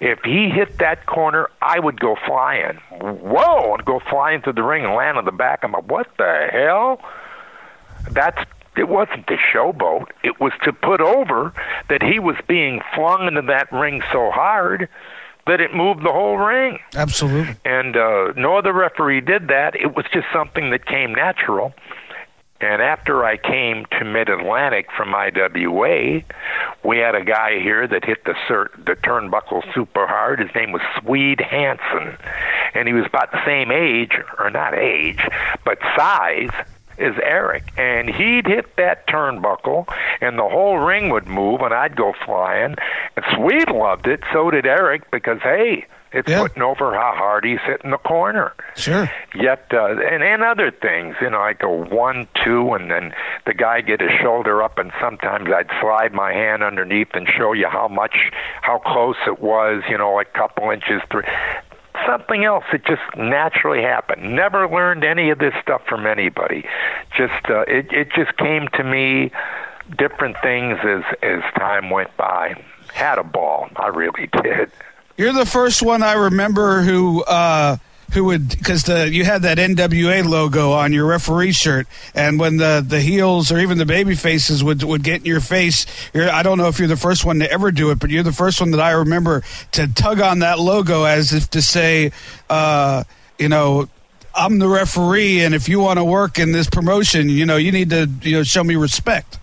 If he hit that corner, I would go flying. Whoa! And go flying through the ring and land on the back. I'm like, what the hell? That's it wasn't the showboat. It was to put over that he was being flung into that ring so hard that it moved the whole ring Absolutely. and uh, no other referee did that. It was just something that came natural. And after I came to Mid Atlantic from IWA, we had a guy here that hit the cert, the turnbuckle super hard. His name was Swede Hansen, and he was about the same age, or not age, but size as Eric. And he'd hit that turnbuckle, and the whole ring would move, and I'd go flying. And Swede loved it. So did Eric, because hey, it's Yeah. putting over how hard he's hitting the corner. Sure. Yet, uh, and and other things, you know, I go one, two, and then the guy get his shoulder up, and sometimes I'd slide my hand underneath and show you how much, how close it was, you know, like a couple inches, three. Something else that just naturally happened. Never learned any of this stuff from anybody. Just uh, it it just came to me, different things as as time went by. Had a ball, I really [LAUGHS] did. You're the first one I remember who uh, who would because the you had that NWA logo on your referee shirt, and when the the heels or even the baby faces would would get in your face, I don't know if you're the first one to ever do it, but you're the first one that I remember to tug on that logo as if to say, uh, you know. I'm the referee, and if you want to work in this promotion, you know you need to you know show me respect.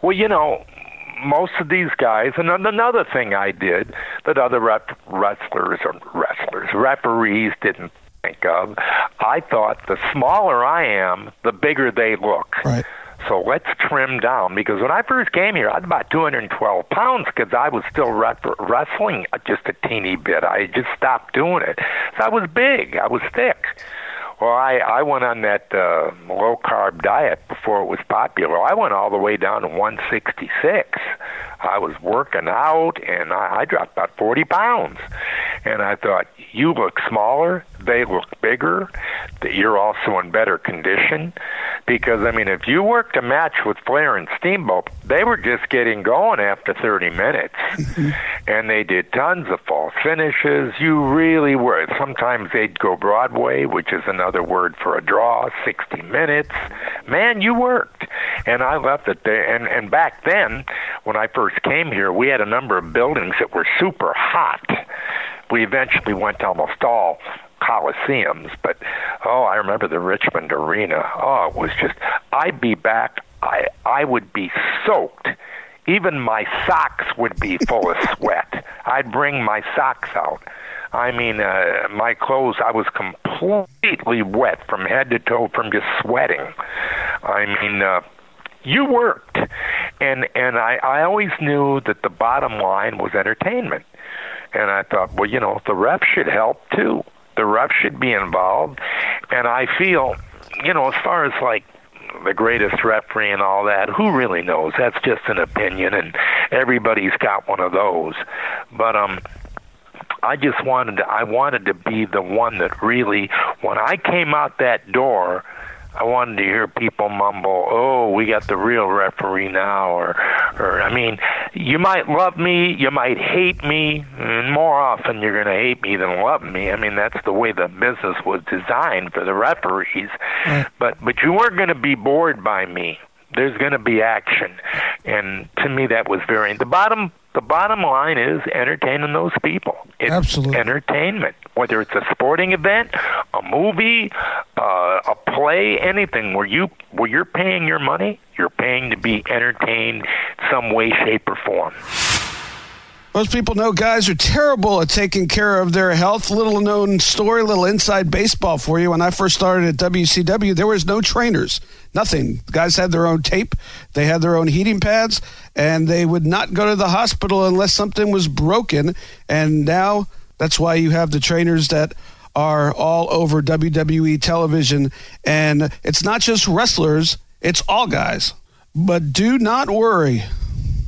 Well, you know, most of these guys, and another thing I did that other rep- wrestlers or wrestlers, referees didn't think of, I thought the smaller I am, the bigger they look. Right. So let's trim down because when I first came here, I was about 212 pounds because I was still wrestling just a teeny bit. I just stopped doing it. So I was big. I was thick. Well, I I went on that uh, low carb diet before it was popular. I went all the way down to 166. I was working out, and I, I dropped about 40 pounds. And I thought, you look smaller, they look bigger, that you're also in better condition. Because I mean, if you worked a match with Flair and Steamboat, they were just getting going after 30 minutes, mm-hmm. and they did tons of false finishes. You really were. Sometimes they'd go Broadway, which is another another word for a draw, 60 minutes. Man, you worked. And I left it there. And, and back then, when I first came here, we had a number of buildings that were super hot. We eventually went to almost all coliseums, but oh, I remember the Richmond Arena. Oh, it was just, I'd be back. I, I would be soaked even my socks would be full of [LAUGHS] sweat. I'd bring my socks out. I mean, uh, my clothes, I was completely wet from head to toe from just sweating. I mean, uh, you worked. And, and I, I always knew that the bottom line was entertainment. And I thought, well, you know, the ref should help too. The ref should be involved. And I feel, you know, as far as like the greatest referee and all that. Who really knows? That's just an opinion, and everybody's got one of those. But um, I just wanted to, I wanted to be the one that really, when I came out that door, I wanted to hear people mumble, "Oh, we got the real referee now," or, or I mean, you might love me, you might hate me, and more often you're going to hate me than love me. I mean, that's the way the business was designed for the referees. Right. But but you weren't going to be bored by me. There's going to be action, and to me, that was very. The bottom the bottom line is entertaining those people. It's Absolutely. entertainment, whether it's a sporting event, a movie, uh, a play, anything where you where you're paying your money, you're paying to be entertained some way, shape, or form. Most people know guys are terrible at taking care of their health. Little known story, little inside baseball for you. When I first started at WCW, there was no trainers, nothing. The guys had their own tape, they had their own heating pads, and they would not go to the hospital unless something was broken. And now that's why you have the trainers that are all over WWE television. And it's not just wrestlers, it's all guys. But do not worry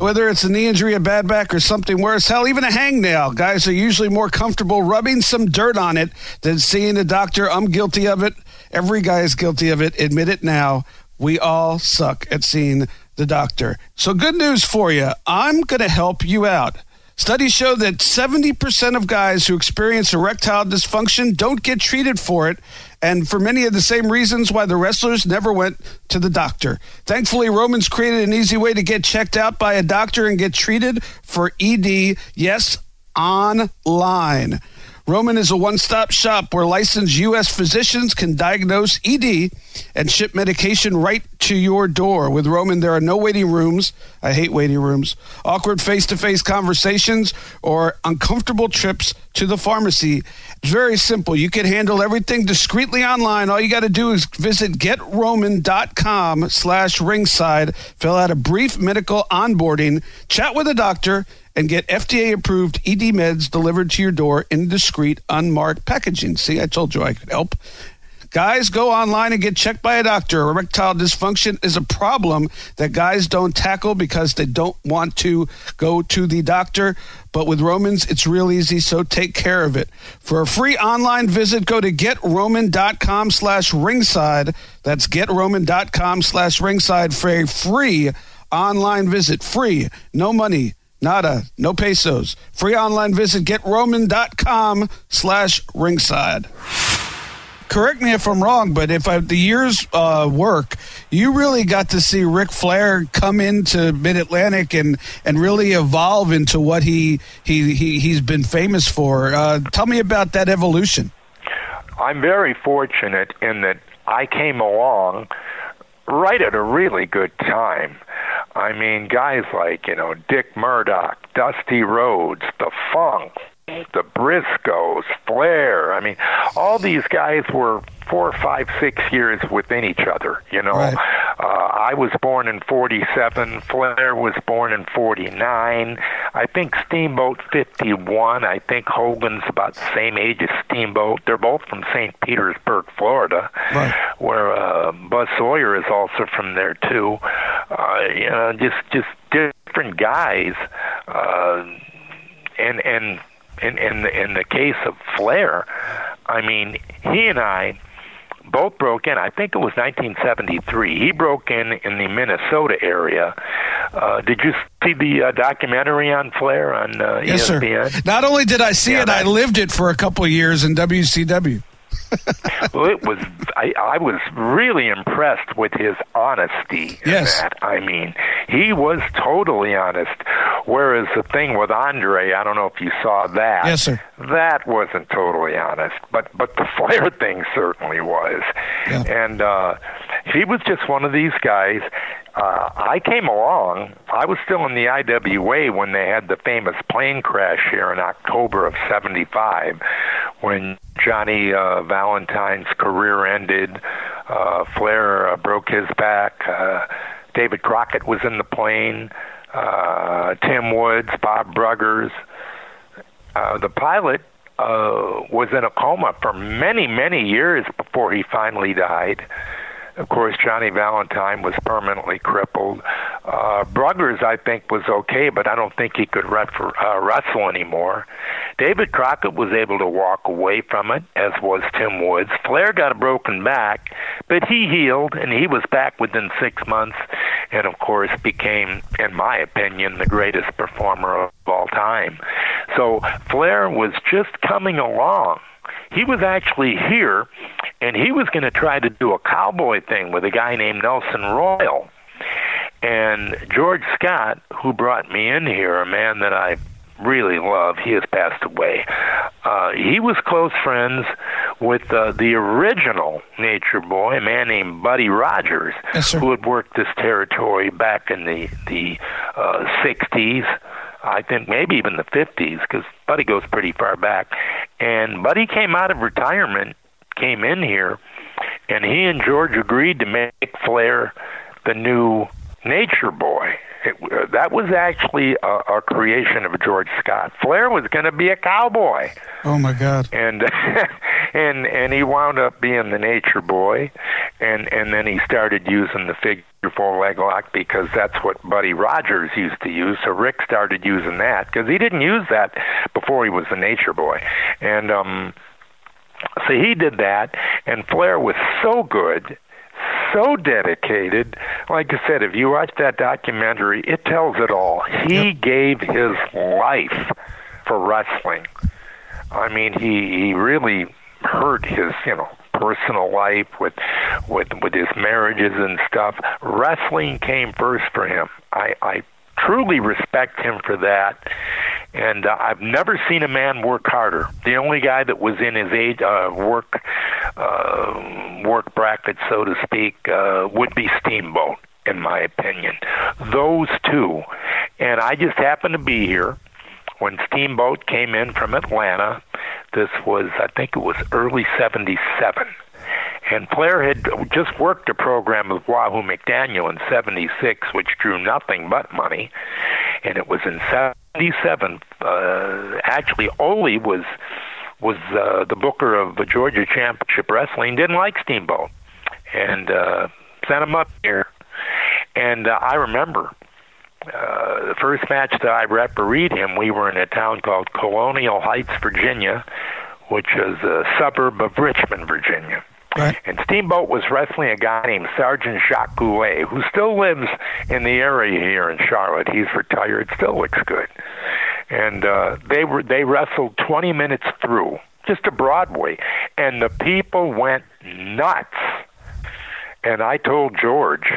whether it's a knee injury, a bad back, or something worse, hell, even a hangnail. Guys are usually more comfortable rubbing some dirt on it than seeing a doctor. I'm guilty of it. Every guy is guilty of it. Admit it now. We all suck at seeing the doctor. So, good news for you. I'm going to help you out. Studies show that 70% of guys who experience erectile dysfunction don't get treated for it, and for many of the same reasons why the wrestlers never went to the doctor. Thankfully, Roman's created an easy way to get checked out by a doctor and get treated for ED, yes, online. Roman is a one stop shop where licensed U.S. physicians can diagnose ED and ship medication right to your door. With Roman, there are no waiting rooms. I hate waiting rooms, awkward face to face conversations, or uncomfortable trips to the pharmacy. It's very simple. You can handle everything discreetly online. All you got to do is visit getroman.com slash ringside, fill out a brief medical onboarding, chat with a doctor, and get FDA approved ED meds delivered to your door in discreet, unmarked packaging. See, I told you I could help. Guys, go online and get checked by a doctor. Erectile dysfunction is a problem that guys don't tackle because they don't want to go to the doctor. But with Romans, it's real easy, so take care of it. For a free online visit, go to getroman.com slash ringside. That's getroman.com slash ringside for a free online visit. Free, no money, Nada, no pesos. Free online visit getroman.com slash ringside. Correct me if I'm wrong, but if I, the years uh, work, you really got to see Ric Flair come into Mid Atlantic and, and really evolve into what he, he, he, he's been famous for. Uh, tell me about that evolution. I'm very fortunate in that I came along right at a really good time. I mean, guys like, you know, Dick Murdoch, Dusty Rhodes, The Funk, the Briscoes, Flair. I mean, all these guys were four, five, six years within each other. You know, Right. uh, I was born in '47. Flair was born in '49. I think Steamboat '51. I think Hogan's about the same age as Steamboat. They're both from St. Petersburg, Florida, Right. where uh, Buzz Sawyer is also from there too. Uh, you know, just just different guys. Uh, and and in in the, in the case of Flair, I mean, he and I both broke in. I think it was 1973. He broke in in the Minnesota area. Uh, did you see the uh, documentary on Flair on uh, Yes, sir. Not only did I see Yeah, it, I lived it for a couple of years in WCW. [LAUGHS] well, it was. I, I was really impressed with his honesty. Yes. that. I mean, he was totally honest. Whereas the thing with Andre, I don't know if you saw that. Yes, sir. That wasn't totally honest, but but the [LAUGHS] Flair thing certainly was. Yeah. And uh, he was just one of these guys. Uh, I came along. I was still in the IWA when they had the famous plane crash here in October of '75, when Johnny uh, Valentine's career ended. Uh, Flair uh, broke his back. Uh, David Crockett was in the plane. Uh, Tim Woods, Bob Bruggers. Uh, the pilot uh, was in a coma for many, many years before he finally died. Of course, Johnny Valentine was permanently crippled. Uh, Bruggers, I think, was okay, but I don't think he could ref- uh, wrestle anymore. David Crockett was able to walk away from it, as was Tim Woods. Flair got a broken back, but he healed, and he was back within six months, and of course became, in my opinion, the greatest performer of all time. So Flair was just coming along he was actually here and he was going to try to do a cowboy thing with a guy named Nelson Royal. And George Scott, who brought me in here, a man that I really love, he has passed away. Uh, he was close friends with uh, the original Nature Boy, a man named Buddy Rogers, Yes, who had worked this territory back in the the uh, 60s. I think maybe even the 50s, because Buddy goes pretty far back. And Buddy came out of retirement, came in here, and he and George agreed to make Flair the new Nature Boy. It, uh, that was actually a, a creation of George Scott. Flair was going to be a cowboy Oh my God! and [LAUGHS] and and he wound up being the nature boy and and then he started using the figure four leg lock because that's what Buddy Rogers used to use so Ric started using that because he didn't use that before he was the nature boy and um so he did that and Flair was so good so dedicated. Like I said, if you watch that documentary, it tells it all. He gave his life for wrestling. I mean, he he really hurt his you know personal life with with with his marriages and stuff. Wrestling came first for him. I I truly respect him for that. And uh, I've never seen a man work harder. The only guy that was in his age uh, work uh, work bracket, so to speak, uh, would be Steamboat, in my opinion. Those two, and I just happened to be here when Steamboat came in from Atlanta. This was, I think it was early 77. And Flair had just worked a program with Wahoo McDaniel in 76, which drew nothing but money. And it was in 77. Uh, actually, Ole was was uh, the booker of the Georgia Championship Wrestling, didn't like Steamboat, and uh, sent him up here. And uh, I remember uh, the first match that I refereed him, we were in a town called Colonial Heights, Virginia, which is a suburb of Richmond, Virginia. Right. And Steamboat was wrestling a guy named Sergeant Jacques Goulet, who still lives in the area here in Charlotte. He's retired, still looks good. And uh, they were they wrestled 20 minutes through, just a Broadway, and the people went nuts. And I told George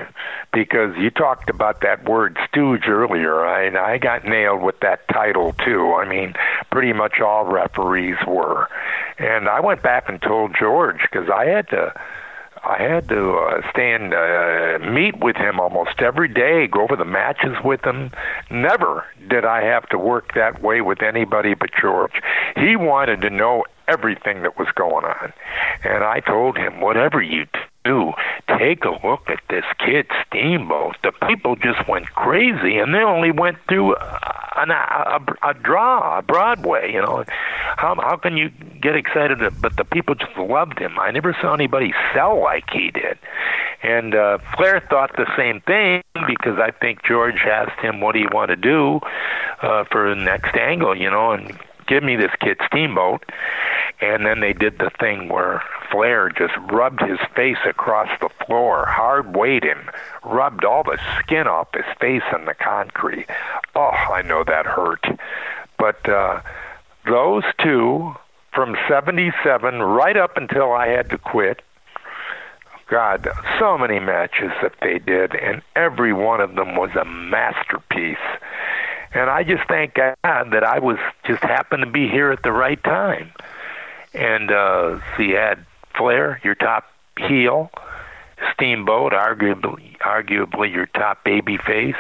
because you talked about that word stooge earlier. I I got nailed with that title too. I mean, pretty much all referees were. And I went back and told George because I had to I had to uh, stand, uh, meet with him almost every day, go over the matches with him. Never did I have to work that way with anybody but George. He wanted to know everything that was going on. And I told him, whatever you do, take a look at this kid Steamboat. The people just went crazy, and they only went through a, a, a draw, a Broadway. You know, how how can you get excited? But the people just loved him. I never saw anybody sell like he did. And uh, Flair thought the same thing because I think George asked him what do you want to do uh, for the next angle, you know, and give me this kid Steamboat. And then they did the thing where Flair just rubbed his face across the floor, hard weighed him, rubbed all the skin off his face on the concrete. Oh, I know that hurt. But uh, those two from 77 right up until I had to quit, God, so many matches that they did, and every one of them was a masterpiece. And I just thank God that I was just happened to be here at the right time. And uh, you had Flair, your top heel, Steamboat, arguably, arguably your top baby face,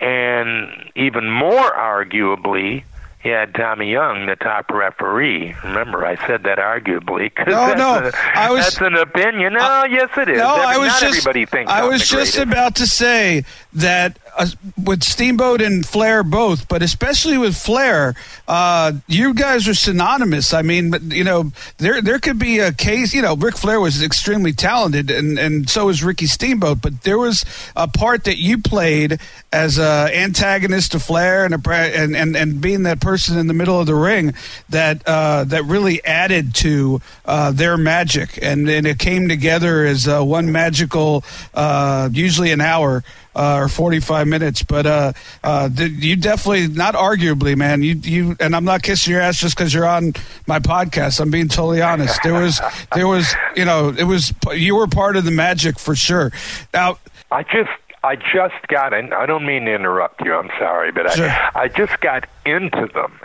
and even more arguably, he had Tommy Young, the top referee. Remember, I said that arguably. Cause no, no, a, I was. That's an opinion. No, uh, yes, it is. No, Every, I was just. I was just about to say that uh, with Steamboat and Flair both, but especially with Flair, uh, you guys are synonymous. I mean, but, you know, there there could be a case. You know, Ric Flair was extremely talented, and and so was Ricky Steamboat. But there was a part that you played as a antagonist to Flair, and a, and and and being that person in the middle of the ring that uh, that really added to uh, their magic, and and it came together as uh, one magical, uh, usually an hour uh, or 45 minutes. But uh, uh, you definitely, not arguably, man. You you and I'm not kissing your ass just because you're on my podcast. I'm being totally honest. There was there was you know it was you were part of the magic for sure. Now I just I just got in. I don't mean to interrupt you. I'm sorry, but Sure. I I just got into them,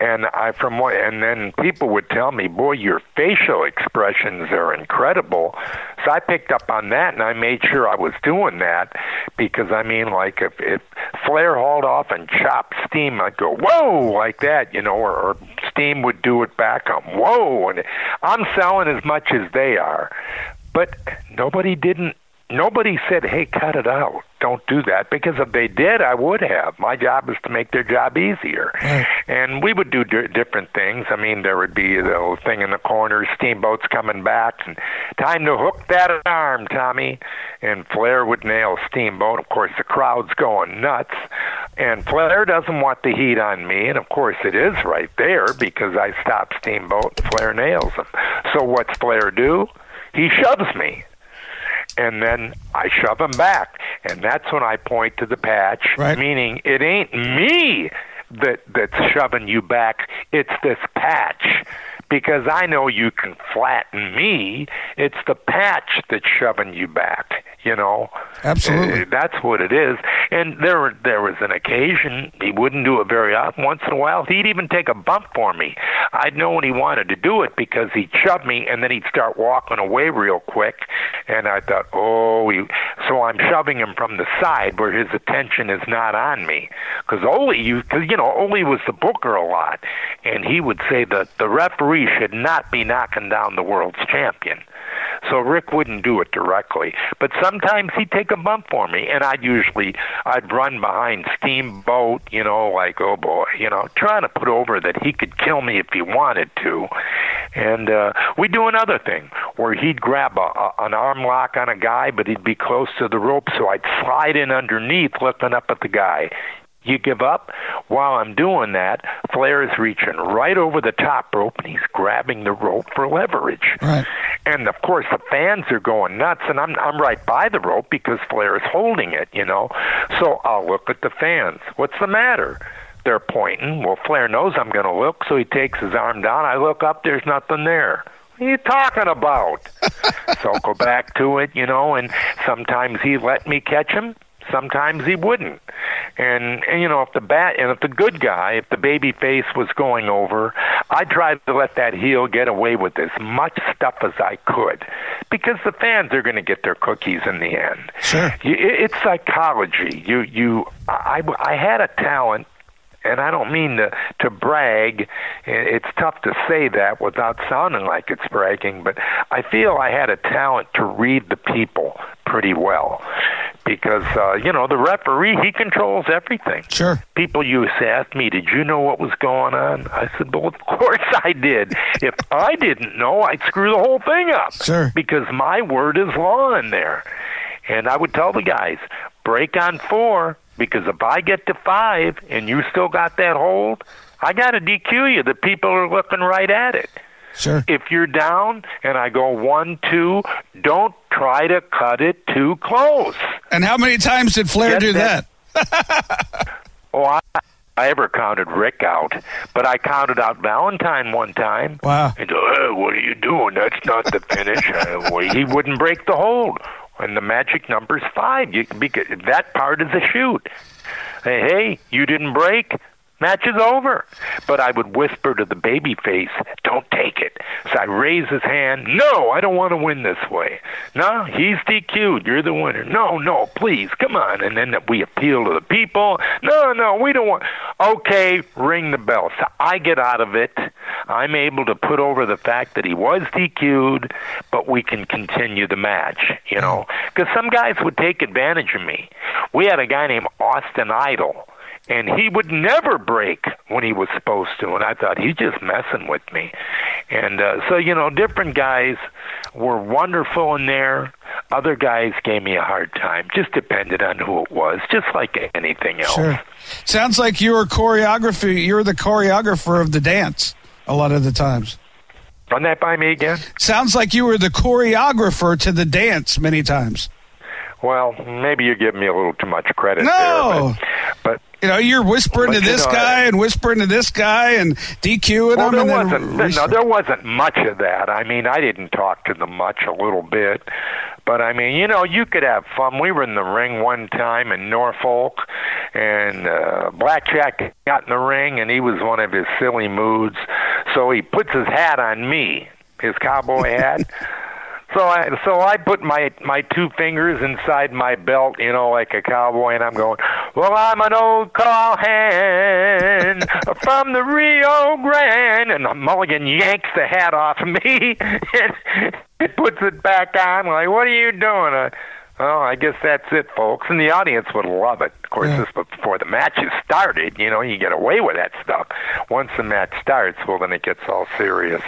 and I from what and then people would tell me, "Boy, your facial expressions are incredible." So I picked up on that, and I made sure I was doing that because I mean, like if if Flair hauled off and chopped Steam, I'd go whoa like that, you know, or, or Steam would do it back. I'm whoa, and I'm selling as much as they are, but nobody didn't nobody said, "Hey, cut it out. Don't do that." Because if they did, I would have. My job is to make their job easier, and we would do di- different things. I mean, there would be the little thing in the corner, steamboats coming back, and time to hook that arm, Tommy. And Flair would nail Steamboat. Of course, the crowd's going nuts, and Flair doesn't want the heat on me, and of course, it is right there because I stopped Steamboat. and Flair nails him. So what's Flair do? He shoves me and then I shove him back, and that's when I point to the patch, Right. meaning it ain't me that that's shoving you back; it's this patch. Because I know you can flatten me, it's the patch that's shoving you back. You know, Absolutely. Uh, that's what it is. And there, there was an occasion he wouldn't do it very often. Once in a while, he'd even take a bump for me. I'd know when he wanted to do it because he'd shove me, and then he'd start walking away real quick. And I thought, oh, he, so I'm shoving him from the side where his attention is not on me. Because Ole, you, cause, you know, Ole was the booker a lot, and he would say that the referee should not be knocking down the world's champion. So Ric wouldn't do it directly, but sometimes he'd take a bump for me, and I'd usually I'd run behind Steamboat, you know, like oh boy, you know, trying to put over that he could kill me if he wanted to, and uh, we'd do another thing where he'd grab a, a, an arm lock on a guy, but he'd be close to the rope, so I'd slide in underneath, looking up at the guy. You give up? While I'm doing that, Flair is reaching right over the top rope and he's grabbing the rope for leverage. Right. And of course, the fans are going nuts, and I'm I'm right by the rope because Flair is holding it, you know. So I'll look at the fans. What's the matter? They're pointing. Well, Flair knows I'm going to look, so he takes his arm down. I look up. There's nothing there. What are you talking about? [LAUGHS] so I'll go back to it, you know. And sometimes he let me catch him. Sometimes he wouldn't. And, and you know, if the bat and if the good guy, if the baby face was going over, I tried to let that heel get away with as much stuff as I could because the fans are going to get their cookies in the end. Sure. You, it, it's psychology. You you I I had a talent and I don't mean to to brag. It's tough to say that without sounding like it's bragging, but I feel I had a talent to read the people pretty well because uh, you know the referee he controls everything. Sure. People used to ask me, "Did you know what was going on?" I said, "Well, of course [LAUGHS] I did. if I didn't know, I'd screw the whole thing up." Sure. Because my word is law in there, and I would tell the guys, "Break on four, because if I get to five and you still got that hold, I got to DQ you. The people are looking right at it." Sure. If you're down and I go one, two, don't try to cut it too close. And how many times did Flair Get do that- that? [LAUGHS] Oh, I, I ever counted Ric out, but I counted out Valentine one time. Wow. And uh, what are you doing? That's not the finish. uh, [LAUGHS] well, he wouldn't break the hold, and the magic number is five. You because that part is the shoot. Hey, you didn't break. Match is over. But I would whisper to the baby face, don't take it. So I raise his hand, no, I don't want to win this way. No, he's DQ'd. You're the winner. No, no, please, come on. And then we appeal to the people. No, no, we don't want. Okay, ring the bell. So I get out of it. I'm able to put over the fact that he was DQ'd, but we can continue the match, you know. Because some guys would take advantage of me. We had a guy named Austin Idol and he would never break when he was supposed to and i thought he's just messing with me and uh, so you know different guys were wonderful in there other guys gave me a hard time just depended on who it was just like anything else Sure. Sounds like you were choreography. You're the choreographer of the dance a lot of the times. run that by me again Sounds like you were the choreographer to the dance many times. well maybe you're giving me a little too much credit No. there but, but You know, you're whispering But to this know, guy and whispering to this guy and DQing Well, him. there and wasn't. re- No, there wasn't much of that. I mean, I didn't talk to them much, a little bit, but I mean, you know, you could have fun. We were in the ring one time in Norfolk, and uh, Blackjack got in the ring, and he was one of his silly moods. So he puts his hat on me, his cowboy hat. [LAUGHS] So I so I put my my two fingers inside my belt, you know, like a cowboy, and I'm going, well, I'm an old call hand from the Rio Grande, and Mulligan yanks the hat off of me [LAUGHS] and puts it back on. I'm like, what are you doing? Uh, well, I guess that's it, folks, and the audience would love it. Of course, Yeah. this before the matches started. You know, you get away with that stuff. Once the match starts, well, then it gets all serious.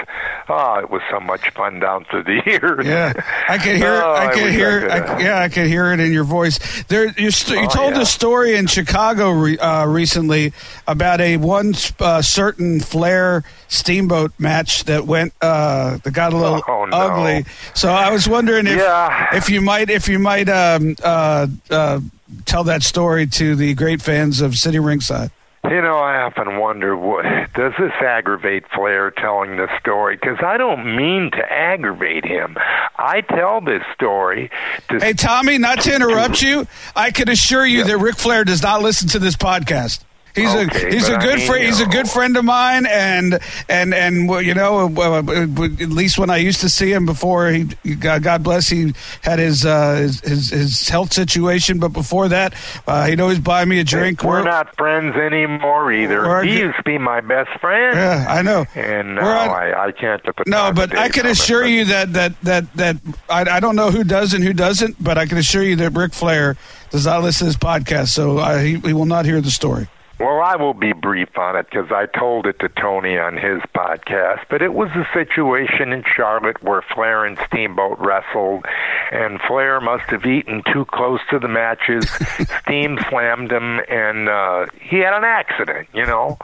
Oh, it was so much fun down through the [LAUGHS] years. Yeah, I could hear. Oh, I could wish hear. could, I, uh, yeah, I could hear it in your voice. There, you, st- you Oh, told yeah. a story in Chicago re- uh, recently about a one uh, certain Flair Steamboat match that went uh, that got a little Oh, no. ugly. So I was wondering if Yeah. if you might if you might um, uh, uh, tell that story to the great fans of Sitting Ringside. You know, I often wonder, what, does this aggravate Flair telling this story? Because I don't mean to aggravate him. I tell this story to Hey Tommy, not to interrupt you, I can assure you that Ric Flair does not listen to this podcast. He's Okay, a he's a but I good mean, friend. He's a good friend of mine, and and and well, you know, uh, uh, at least when I used to see him before he, God, bless, he had his, uh, his his his health situation, but before that, uh, he'd always buy me a drink. We're not friends anymore either. We're- he used to be my best friend. Yeah, I know. And now on- I, I can't put No, but I can on it, assure you that that that that I, I don't know who does and who doesn't, but I can assure you that Ric Flair does not listen to this podcast, so uh, he, he will not hear the story. Well, I will be brief on it because I told it to Tony on his podcast. But it was a situation in Charlotte where Flair and Steamboat wrestled, and Flair must have eaten too close to the matches. [LAUGHS] Steam slammed him, and uh, he had an accident, you know.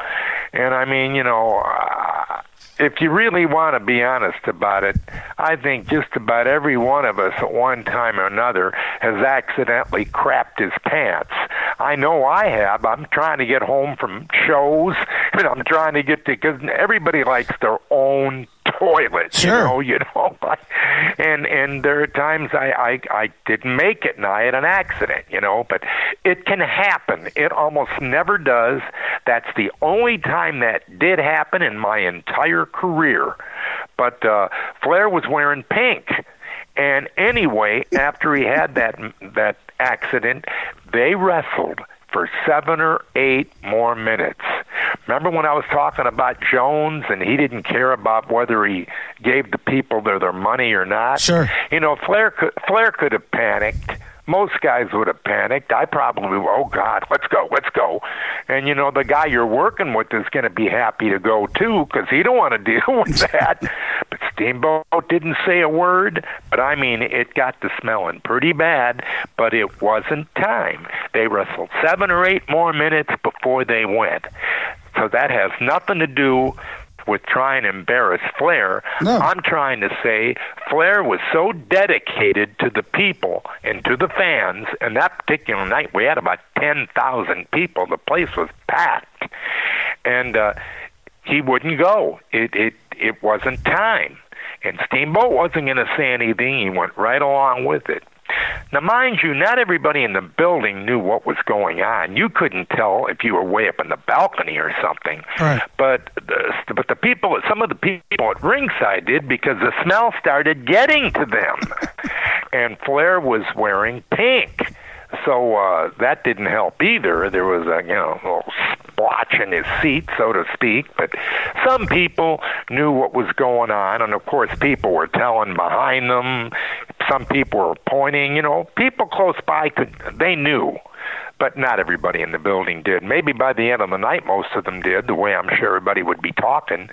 And I mean, you know. Uh, if you really want to be honest about it, I think just about every one of us at one time or another has accidentally crapped his pants. I know I have. I'm trying to get home from shows, [LAUGHS] and I'm trying to get to because everybody likes their own toilet. Sure. [LAUGHS] You know, you [LAUGHS] know, and and there are times I, I I didn't make it, and I had an accident. You know, but it can happen. It almost never does. That's the only time that did happen in my entire career. But uh, Flair was wearing pink. And anyway, after he had that that accident, they wrestled for seven or eight more minutes. Remember when I was talking about Jones and he didn't care about whether he gave the people their their money or not? Sure. You know, Flair could Flair could have panicked. Most guys would have panicked. I probably, oh God, let's go, let's go. And you know, the guy you're working with is going to be happy to go too because he don't want to [LAUGHS] deal with that. but Steamboat didn't say a word. But I mean, it got to smelling pretty bad. But it wasn't time. They wrestled seven or eight more minutes before they went. So that has nothing to do with trying to embarrass Flair. No. I'm trying to say Flair was so dedicated to the people and to the fans, and that particular night we had about 10,000 people. The place was packed. And uh, he wouldn't go. It, it, it wasn't time. And Steamboat wasn't going to say anything. He went right along with it. Now, mind you, not everybody in the building knew what was going on. You couldn't tell if you were way up in the balcony or something. Right. But the, but the people, some of the people at ringside did because the smell started getting to them. [LAUGHS] and Flair was wearing pink. So uh, that didn't help either. There was a you know a little in his seat, so to speak. But some people knew what was going on, and of course, people were telling behind them. Some people were pointing. You know, people close by could they knew, but not everybody in the building did. Maybe by the end of the night, most of them did. The way I'm sure everybody would be talking,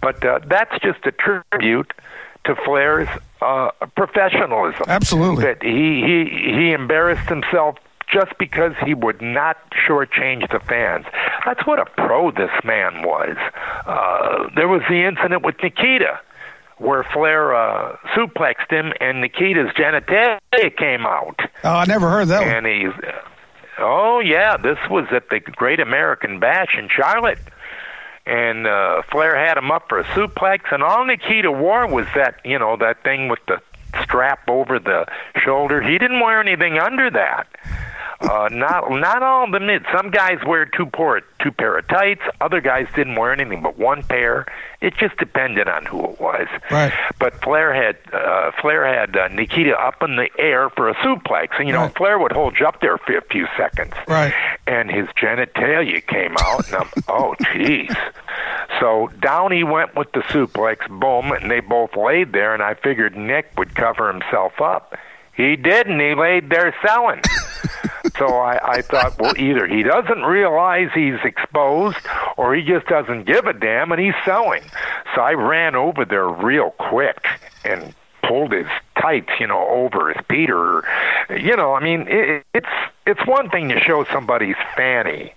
but uh, that's just a tribute to Flair's uh, professionalism. Absolutely. That he, he he embarrassed himself just because he would not shortchange the fans. That's what a pro this man was. Uh, there was the incident with Nikita where Flair uh, suplexed him and Nikita's genitalia came out. Oh, I never heard that one. And he's, oh yeah, this was at the Great American Bash in Charlotte, and uh, Flair had him up for a suplex, and all Nikita wore was that you know that thing with the strap over the shoulder. He didn't wear anything under that. Uh, not not all of them did. Some guys wear two pair two pair of tights. Other guys didn't wear anything but one pair. It just depended on who it was. Right. But Flair had uh, Flair had uh, Nikita up in the air for a suplex, and you know Flair would hold you up there for a few seconds. Right. And his genitalia came out, and I'm [LAUGHS] oh jeez. So down he went with the suplex, boom, and they both laid there, and I figured Nick would cover himself up. He didn't. He laid there selling. [LAUGHS] so I, I thought, well, either he doesn't realize he's exposed, or he just doesn't give a damn, and he's selling. So I ran over there real quick and pulled his tights, you know, over his Peter. You know, I mean, it, it's it's one thing to show somebody's fanny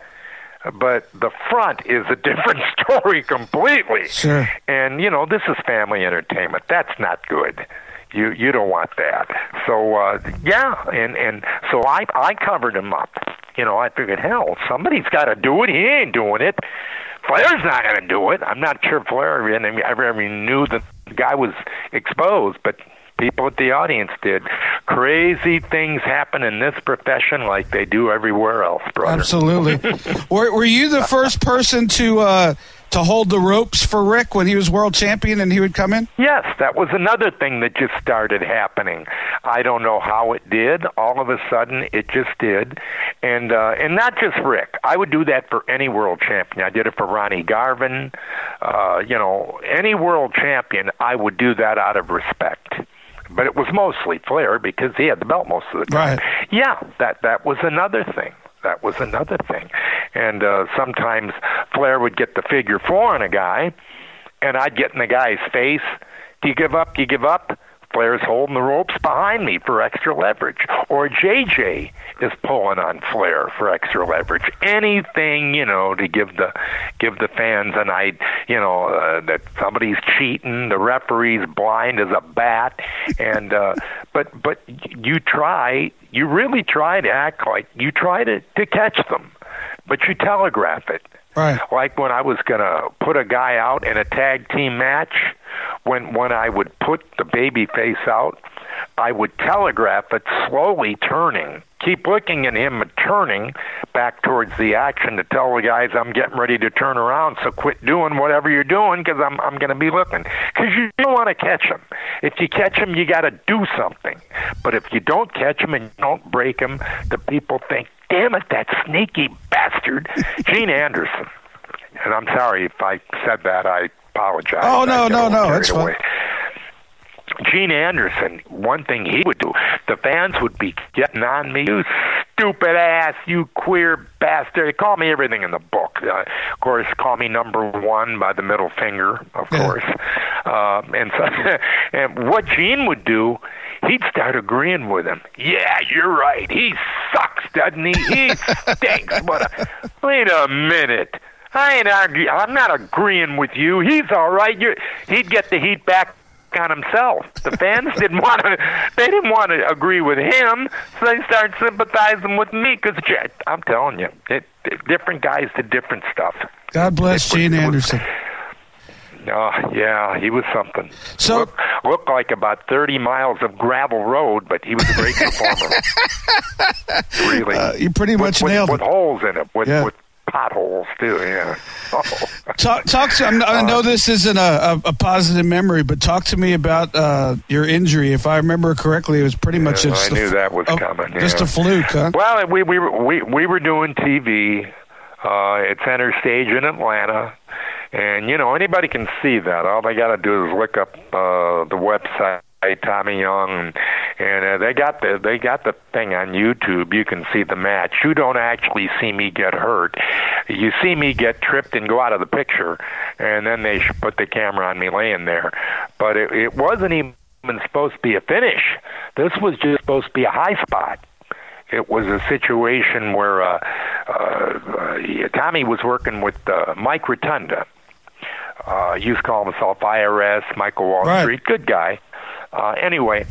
but the front is a [LAUGHS] different story completely. Sure. And you know, this is family entertainment. That's not good. You you don't want that. So uh yeah, and and so I I covered him up. You know, I figured, hell, somebody's got to do it. He ain't doing it. Flair's not going to do it. I'm not sure Flair ever, ever knew that the guy was exposed, but people at the audience did. Crazy things happen in this profession like they do everywhere else, brother. Absolutely. [LAUGHS] were, were you the first person to uh, to hold the ropes for Ric when he was world champion and he would come in? Yes, that was another thing that just started happening. I don't know how it did. All of a sudden, it just did, and uh, and not just Ric. I would do that for any world champion. I did it for Ronnie Garvin. Uh, you know, any world champion, I would do that out of respect. But it was mostly Flair because he had the belt most of the time. Right. Yeah, that that was another thing. That was another thing. And uh, sometimes Flair would get the figure four on a guy, and I'd get in the guy's face. Do you give up? Do you give up? Flair's holding the ropes behind me for extra leverage. Or JJ is pulling on Flair for extra leverage. Anything, you know, to give the give the fans an idea, you know, uh, that somebody's cheating, the referee's blind as a bat, and uh, [LAUGHS] but but you try, you really try to act like you try to to catch them, but you telegraph it. Right. Like when I was gonna put a guy out in a tag team match, when when I would put the baby face out, I would telegraph it slowly turning keep looking at him turning back towards the action to tell the guys I'm getting ready to turn around. So quit doing whatever you're doing because I'm I'm going to be looking. Because you don't want to catch him. If you catch him, you got to do something. But if you don't catch him and don't break him, the people think, "Damn it, that sneaky bastard, Gene Anderson." And I'm sorry if I said that. I apologize. Oh no, no, no, it's away. fine. Gene Anderson, one thing he would do, the fans would be getting on me. You stupid ass, you queer bastard. They call me everything in the book. Uh, of course, call me number one by the middle finger, of Yeah. course. Uh, and so, [LAUGHS] and what Gene would do, he'd start agreeing with him. Yeah, you're right. He sucks, doesn't he? He [LAUGHS] stinks. But a, wait a minute. I ain't argue. I'm not agreeing with you. He's all right. You're, he'd get the heat back on himself. The fans [LAUGHS] didn't want to. They didn't want to agree with him, so they started sympathizing with me. Because I'm telling you, it, it, different guys did different stuff. God bless was- Gene Anderson. Oh, yeah, he was something. So- Look, looked like about 30 miles of gravel road, but he was a great performer. [LAUGHS] really, Uh, you pretty with, much with, nailed with it. With holes in it, with Yeah. with potholes too. Yeah. [LAUGHS] Oh. Talk, talk to. I'm, I know this isn't a, a, a positive memory, but talk to me about uh, your injury. If I remember correctly, it was pretty much Yeah, just I a- knew that was a- coming, Just a fluke, huh? Well, we we were we we were doing TV uh, at Center Stage in Atlanta, and you know anybody can see that. All they got to do is look up uh, the website. Tommy Young, and, uh, they got the they got the thing on YouTube. You can see the match. You don't actually see me get hurt. You see me get tripped and go out of the picture, and then they put the camera on me laying there. But it, it wasn't even supposed to be a finish. This was just supposed to be a high spot it was a situation where uh, uh, uh, Tommy was working with uh, Mike Rotunda. Uh, used to call himself IRS, Michael Wall Right. Street, good guy. Uh, anyway,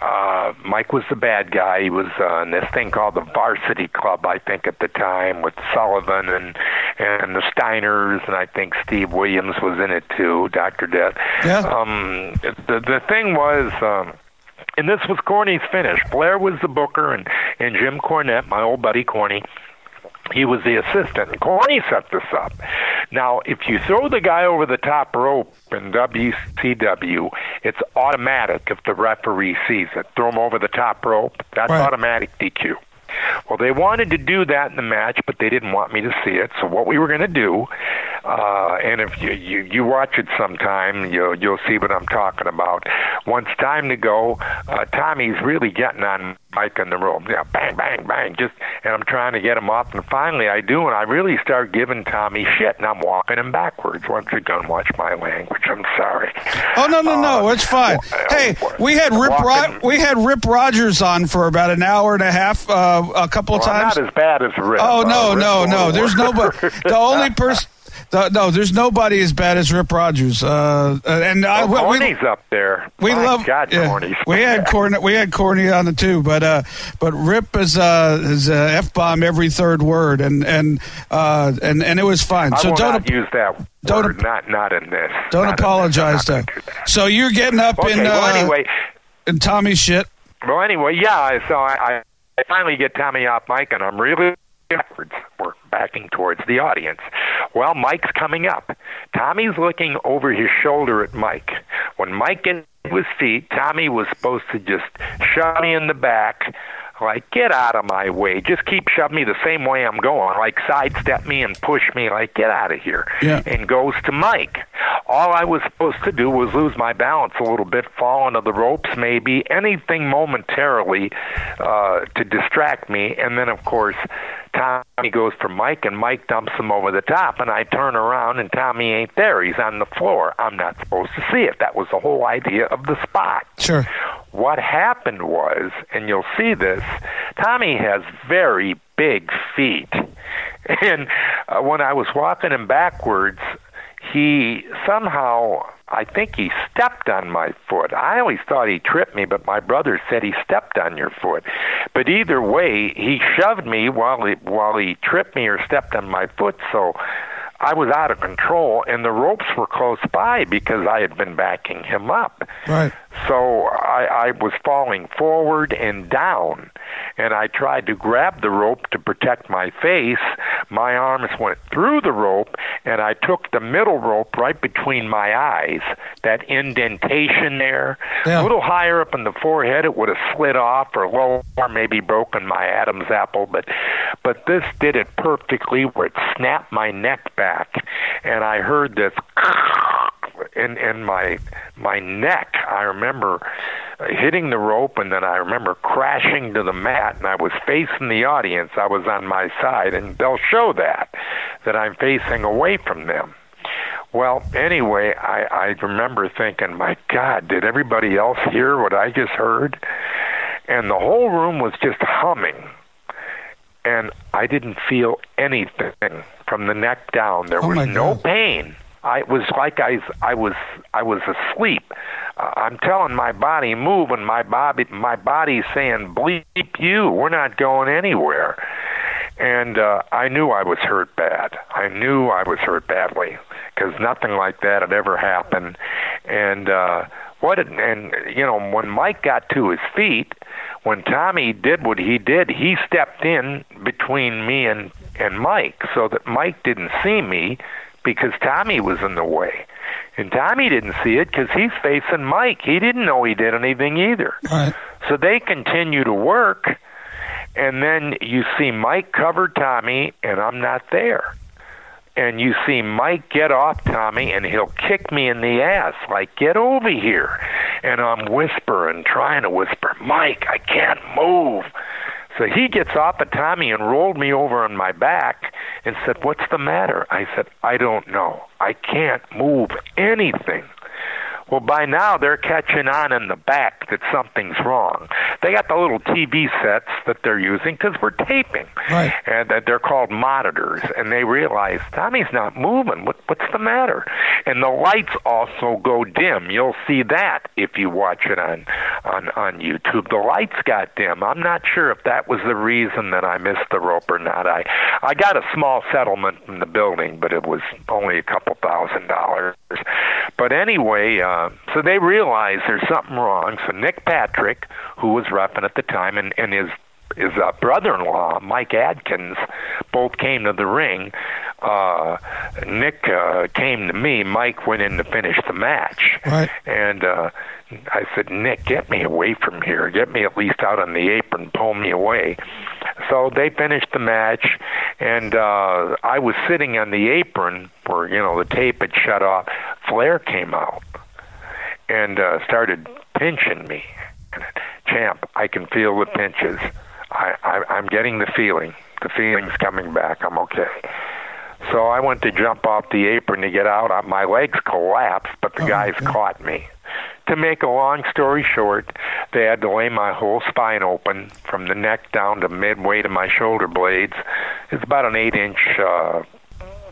uh, Mike was the bad guy. He was uh, in this thing called the Varsity Club, I think, at the time, with Sullivan and and the Steiners, and I think Steve Williams was in it too, Doctor Death. Yeah. Um, the the thing was. Um, and this was Corny's finish. Flair was the booker, and and Jim Cornette, my old buddy Corny, he was the assistant. And Corny set this up. Now, if you throw the guy over the top rope in WCW, it's automatic if the referee sees it. Throw him over the top rope, that's Right. automatic DQ. Well, they wanted to do that in the match, but they didn't want me to see it. So what we were going to do, uh, and if you, you you watch it sometime, you'll you'll see what I'm talking about. Once time to go, uh, Tommy's really getting on Mike in the room. Yeah, bang, bang, bang. Just and I'm trying to get him off, and finally I do, and I really start giving Tommy shit, and I'm walking him backwards. Once again, watch my language. I'm sorry. Oh no no no! Uh, It's fine. Hey, we had Rip Ro- we had Rip Rogers on for about an hour and a half, uh, a couple of Well, times. not as bad as Rip. Oh Uh, no, Rip's no, no! There's nobody. The only [LAUGHS] person. The, no, there's nobody as bad as Rip Rogers. Uh, and I, Oh, we, Corny's up there. we My love. God, yeah, Corny's. we had Corny. We had Corny on the too, but uh, but Rip is uh, is uh, f bomb every third word, and and uh, and and it was fine. I So don't use that don't- word. Not not in this. don't Not this. apologize to. do. So you're getting up Okay. in uh, well, anyway, in Tommy's shit. well, anyway, yeah. So I, I, I finally get Tommy off mic, and I'm really backwards. Backing towards the audience. Well, Mike's coming up. Tommy's looking over his shoulder at Mike. When Mike gets to his feet, Tommy was supposed to just shove me in the back. Like, get out of my way. Just keep shoving me the same way I'm going. Like, sidestep me and push me. Like, get out of here. Yeah. And goes to Mike. All I was supposed to do was lose my balance a little bit, fall into the ropes, maybe anything momentarily uh, to distract me. And then, of course, Tommy goes for Mike, and Mike dumps him over the top. And I turn around, and Tommy ain't there. He's on the floor. I'm not supposed to see it. That was the whole idea of the spot. Sure. What happened was, and you'll see this, Tommy has very big feet. [LAUGHS] And uh, when I was walking him backwards, he somehow, I think he stepped on my foot. I always thought he tripped me, but my brother said he stepped on your foot. But either way, he shoved me while he, while he tripped me or stepped on my foot. So I was out of control, and the ropes were close by because I had been backing him up. Right. So I, I was falling forward and down, and I tried to grab the rope to protect my face. My arms went through the rope, and I took the middle rope right between my eyes. That indentation there, Yeah. a little higher up in the forehead, it would have slid off, or lower, maybe broken my Adam's apple. But, but this did it perfectly, where it snapped my neck back, and I heard this [LAUGHS] in in my my neck. I remember hitting the rope, and then I remember crashing to the mat, and I was facing the audience. I was on my side, and they'll show that that I'm facing away from them. Well, anyway, I, I remember thinking, my God, did everybody else hear what I just heard? And the whole room was just humming and I didn't feel anything from the neck down. There Oh, was no God. pain. I was like I I was I was asleep. Uh, I'm telling my body move, and my body my body's saying bleep you. We're not going anywhere. And uh, I knew I was hurt bad. I knew I was hurt badly because nothing like that had ever happened. And uh, what? It, and you know, when Mike got to his feet, when Tommy did what he did, he stepped in between me and and Mike so that Mike didn't see me because Tommy was in the way. And Tommy didn't see it because he's facing Mike. He didn't know he did anything either. Right. So they continue to work, and then you see Mike cover Tommy, and I'm not there. And you see Mike get off Tommy, and he'll kick me in the ass, like, get over here. And I'm whispering, trying to whisper, Mike, I can't move. So he gets off of Tommy and rolled me over on my back and said, What's the matter? I said, I don't know. I can't move anything. Well, by now they're catching on in the back that something's wrong. They got the little TV sets that they're using because we're taping, Right. and that they're called monitors. And they realize Tommy's not moving. What, what's the matter? And the lights also go dim. You'll see that if you watch it on on on YouTube. The lights got dim. I'm not sure if that was the reason that I missed the rope or not. I I got a small settlement from the building, but it was only a couple thousand dollars. But anyway, uh, so they realized there's something wrong. So Nick Patrick, who was repping at the time, and, and his his uh, brother-in-law, Mike Adkins, both came to the ring. Uh, Nick uh, came to me. Mike went in to finish the match. Right. And uh, I said, Nick, get me away from here. Get me at least out on the apron. Pull me away. So they finished the match, and uh, I was sitting on the apron where you know the tape had shut off. Flair came out and uh, started pinching me. Champ, I can feel the pinches. I, I, I'm getting the feeling. The feeling's coming back. I'm okay. So I went to jump off the apron to get out. Uh, My legs collapsed, but the Oh, guys okay. caught me. To make a long story short, they had to lay my whole spine open from the neck down to midway to my shoulder blades. It's about an eight inch uh,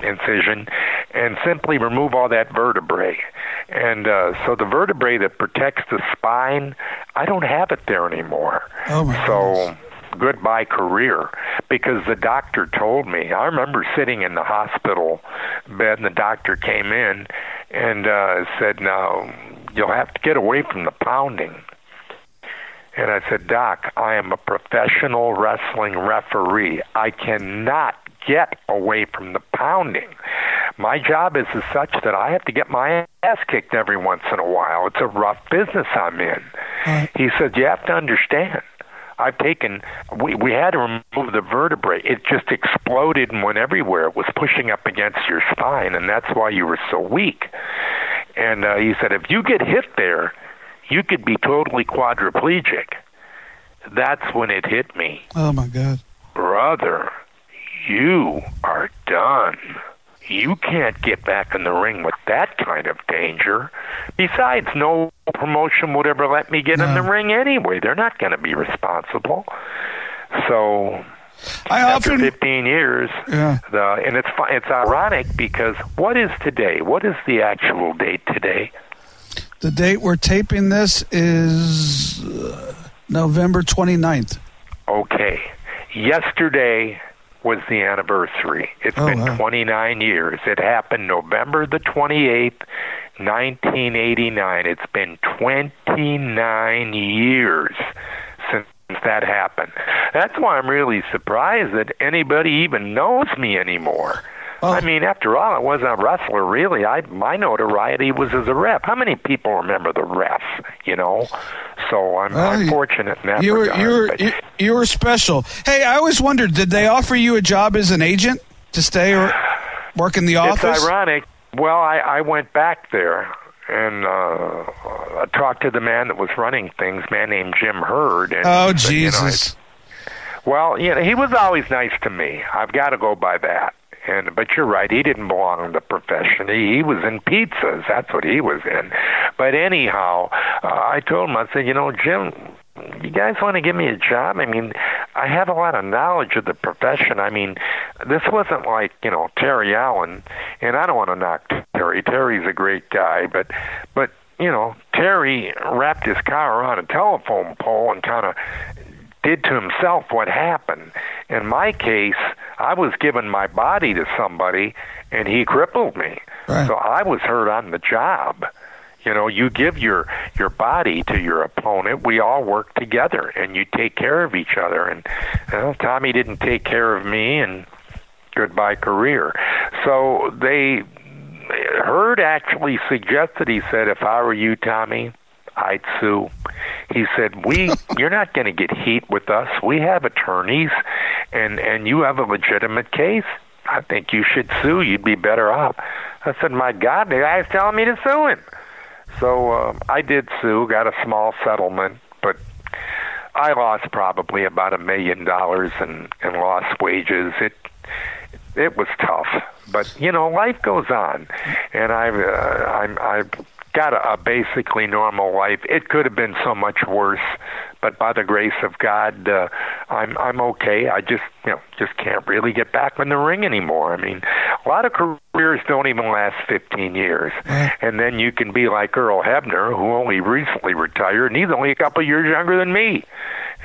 incision and simply remove all that vertebrae. And uh, so the vertebrae that protects the spine, I don't have it there anymore. Oh, my so goodness. goodbye career because the doctor told me. I remember sitting in the hospital bed and the doctor came in and uh, said, "Now you'll have to get away from the pounding." And I said, Doc, I am a professional wrestling referee. I cannot get away from the pounding. My job is as such that I have to get my ass kicked every once in a while. It's a rough business I'm in. Right. He said, You have to understand. I've taken, we, we had to remove the vertebrae. It just exploded and went everywhere. It was pushing up against your spine, and that's why you were so weak. And uh, he said, If you get hit there, you could be totally quadriplegic. That's when it hit me. Oh my God. Brother, you are done. You can't get back in the ring with that kind of danger. Besides, no promotion would ever let me get in the ring anyway. They're not going to be responsible. So I after often 15 years, Yeah. the, and it's it's ironic because what is today? What is the actual date today? the date we're taping this is uh, November 29th. Okay. Yesterday, was the anniversary. It's Oh, been wow. 29 years. It happened November the 28th, 1989. It's been 29 years since that happened. That's why I'm really surprised that anybody even knows me anymore. Well- I mean, after all, I wasn't a wrestler, really. I my notoriety was as a ref. How many people remember the ref? You know, so I'm, Well, I'm fortunate in that You were regard. you were you, you were special. Hey, I always wondered, did they offer you a job as an agent to stay or work in the office? It's ironic. Well, I, I went back there and uh, I talked to the man that was running things, a man named Jim Herd. And Oh said, you know, Jesus! well, you know, he was always nice to me. I've got to go by that. And but you're right, he didn't belong in the profession. He, he was in pizzas. That's what he was in. But anyhow, uh, I told him, I said, you know, Jim, you guys want to give me a job? I mean, I have a lot of knowledge of the profession. I mean, this wasn't like you know Terry Allen, and I don't want to knock Terry. Terry's a great guy, but but you know Terry wrapped his car around a telephone pole and kind of did to himself what happened. In my case, I was giving my body to somebody, and he crippled me. Right. So I was hurt on the job. You know, you give your your body to your opponent. We all work together, and you take care of each other. And well, Tommy didn't take care of me, and goodbye career. So they Herd actually suggested. He said, "If I were you, Tommy, I'd sue." He said, "We, [LAUGHS] you're not going to get heat with us. We have attorneys, and and you have a legitimate case. I think you should sue. You'd be better off." I said, "My God, the guy's telling me to sue him." So um, I did sue, got a small settlement, but I lost probably about a million dollars in, in lost wages. It it was tough, but you know, life goes on, and I've uh, I'm I've got a, a basically normal life. It could have been so much worse, but by the grace of God, uh, I'm I'm okay. I just you know just can't really get back in the ring anymore. I mean, a lot of careers don't even last 15 years, and then you can be like Earl Hebner, who only recently retired, and he's only a couple years younger than me.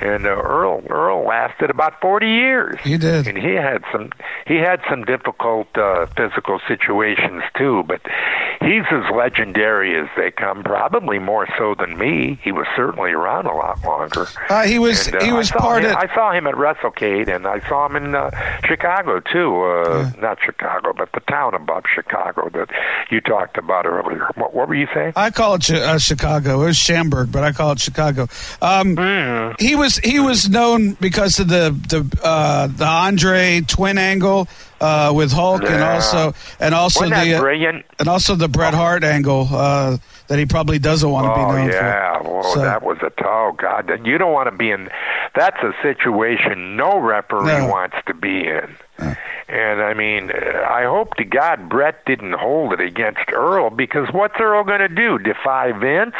And uh, Earl Earl lasted about 40 years. He did. and he had some he had some difficult uh, physical situations too. But he's as legendary as they come. Probably more so than me. He was certainly around a lot longer. Uh, he was And, uh, he was I part him, of. I saw him at WrestleCade, and I saw him in uh, Chicago too. Uh, Not Chicago, but the town above Chicago that you talked about earlier. What, what were you saying? I call it Chi- uh, Chicago. It was Schaumburg, but I call it Chicago. Um, Mm-hmm. He was he was known because of the the uh, the Andre twin angle uh, with Hulk, and also and also Wasn't the uh, brilliant? and also the Bret Hart angle uh, that he probably doesn't want to be Oh known yeah, for. well So- that was a oh god, that- you don't want to be in. That's a situation no referee No. wants to be in. And I mean, I hope to God Bret didn't hold it against Earl because what's Earl going to do? Defy Vince?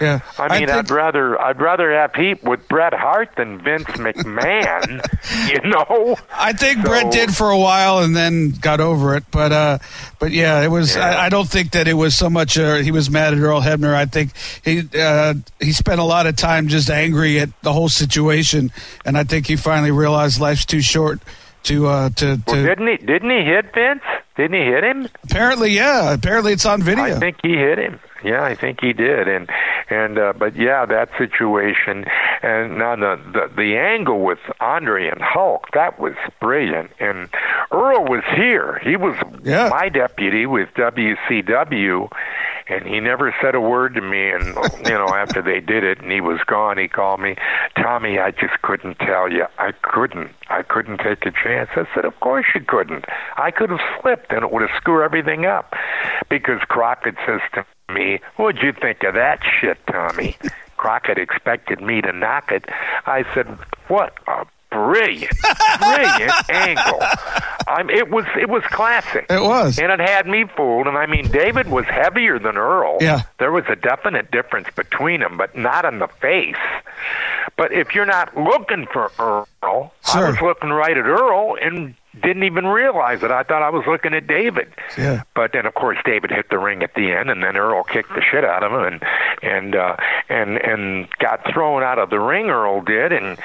Yeah, [LAUGHS] I mean, think- I'd rather I'd rather have heat with Bret Hart than Vince [LAUGHS] McMahon. you know. I think So- Bret did for a while and then got over it, but uh, but yeah, it was. Yeah. I, I don't think that it was so much. Uh, he was mad at Earl Hebner. I think he uh, he spent a lot of time just angry at the whole situation, and I think he finally realized life's too short to uh, to. Well, to didn't he? Didn't he hit Vince? Didn't he hit him? apparently, yeah. Apparently, it's on video. I think he hit him. Yeah, I think he did. And and uh, but yeah, that situation and now the, the the angle with Andre and Hulk that was brilliant. And Earl was here. He was Yeah. my deputy with WCW. And he never said a word to me. And you know, after they did it, and he was gone, he called me, Tommy. I just couldn't tell you. I couldn't. I couldn't take a chance. I said, Of course you couldn't. I could have slipped, and it would have screwed everything up. Because Crockett says to me, What'd you think of that shit, Tommy? [LAUGHS] Crockett expected me to knock it. I said, What a brilliant, brilliant [LAUGHS] angle. I'm, it was it was classic. It was. And it had me fooled. And I mean, David was heavier than Earl. Yeah. There was a definite difference between them, but not in the face. But if you're not looking for Earl, I was looking right at Earl and didn't even realize it. I thought I was looking at David. Yeah. But then, of course, David hit the ring at the end, and then Earl kicked the shit out of him, and and uh, and and got thrown out of the ring. Earl did, and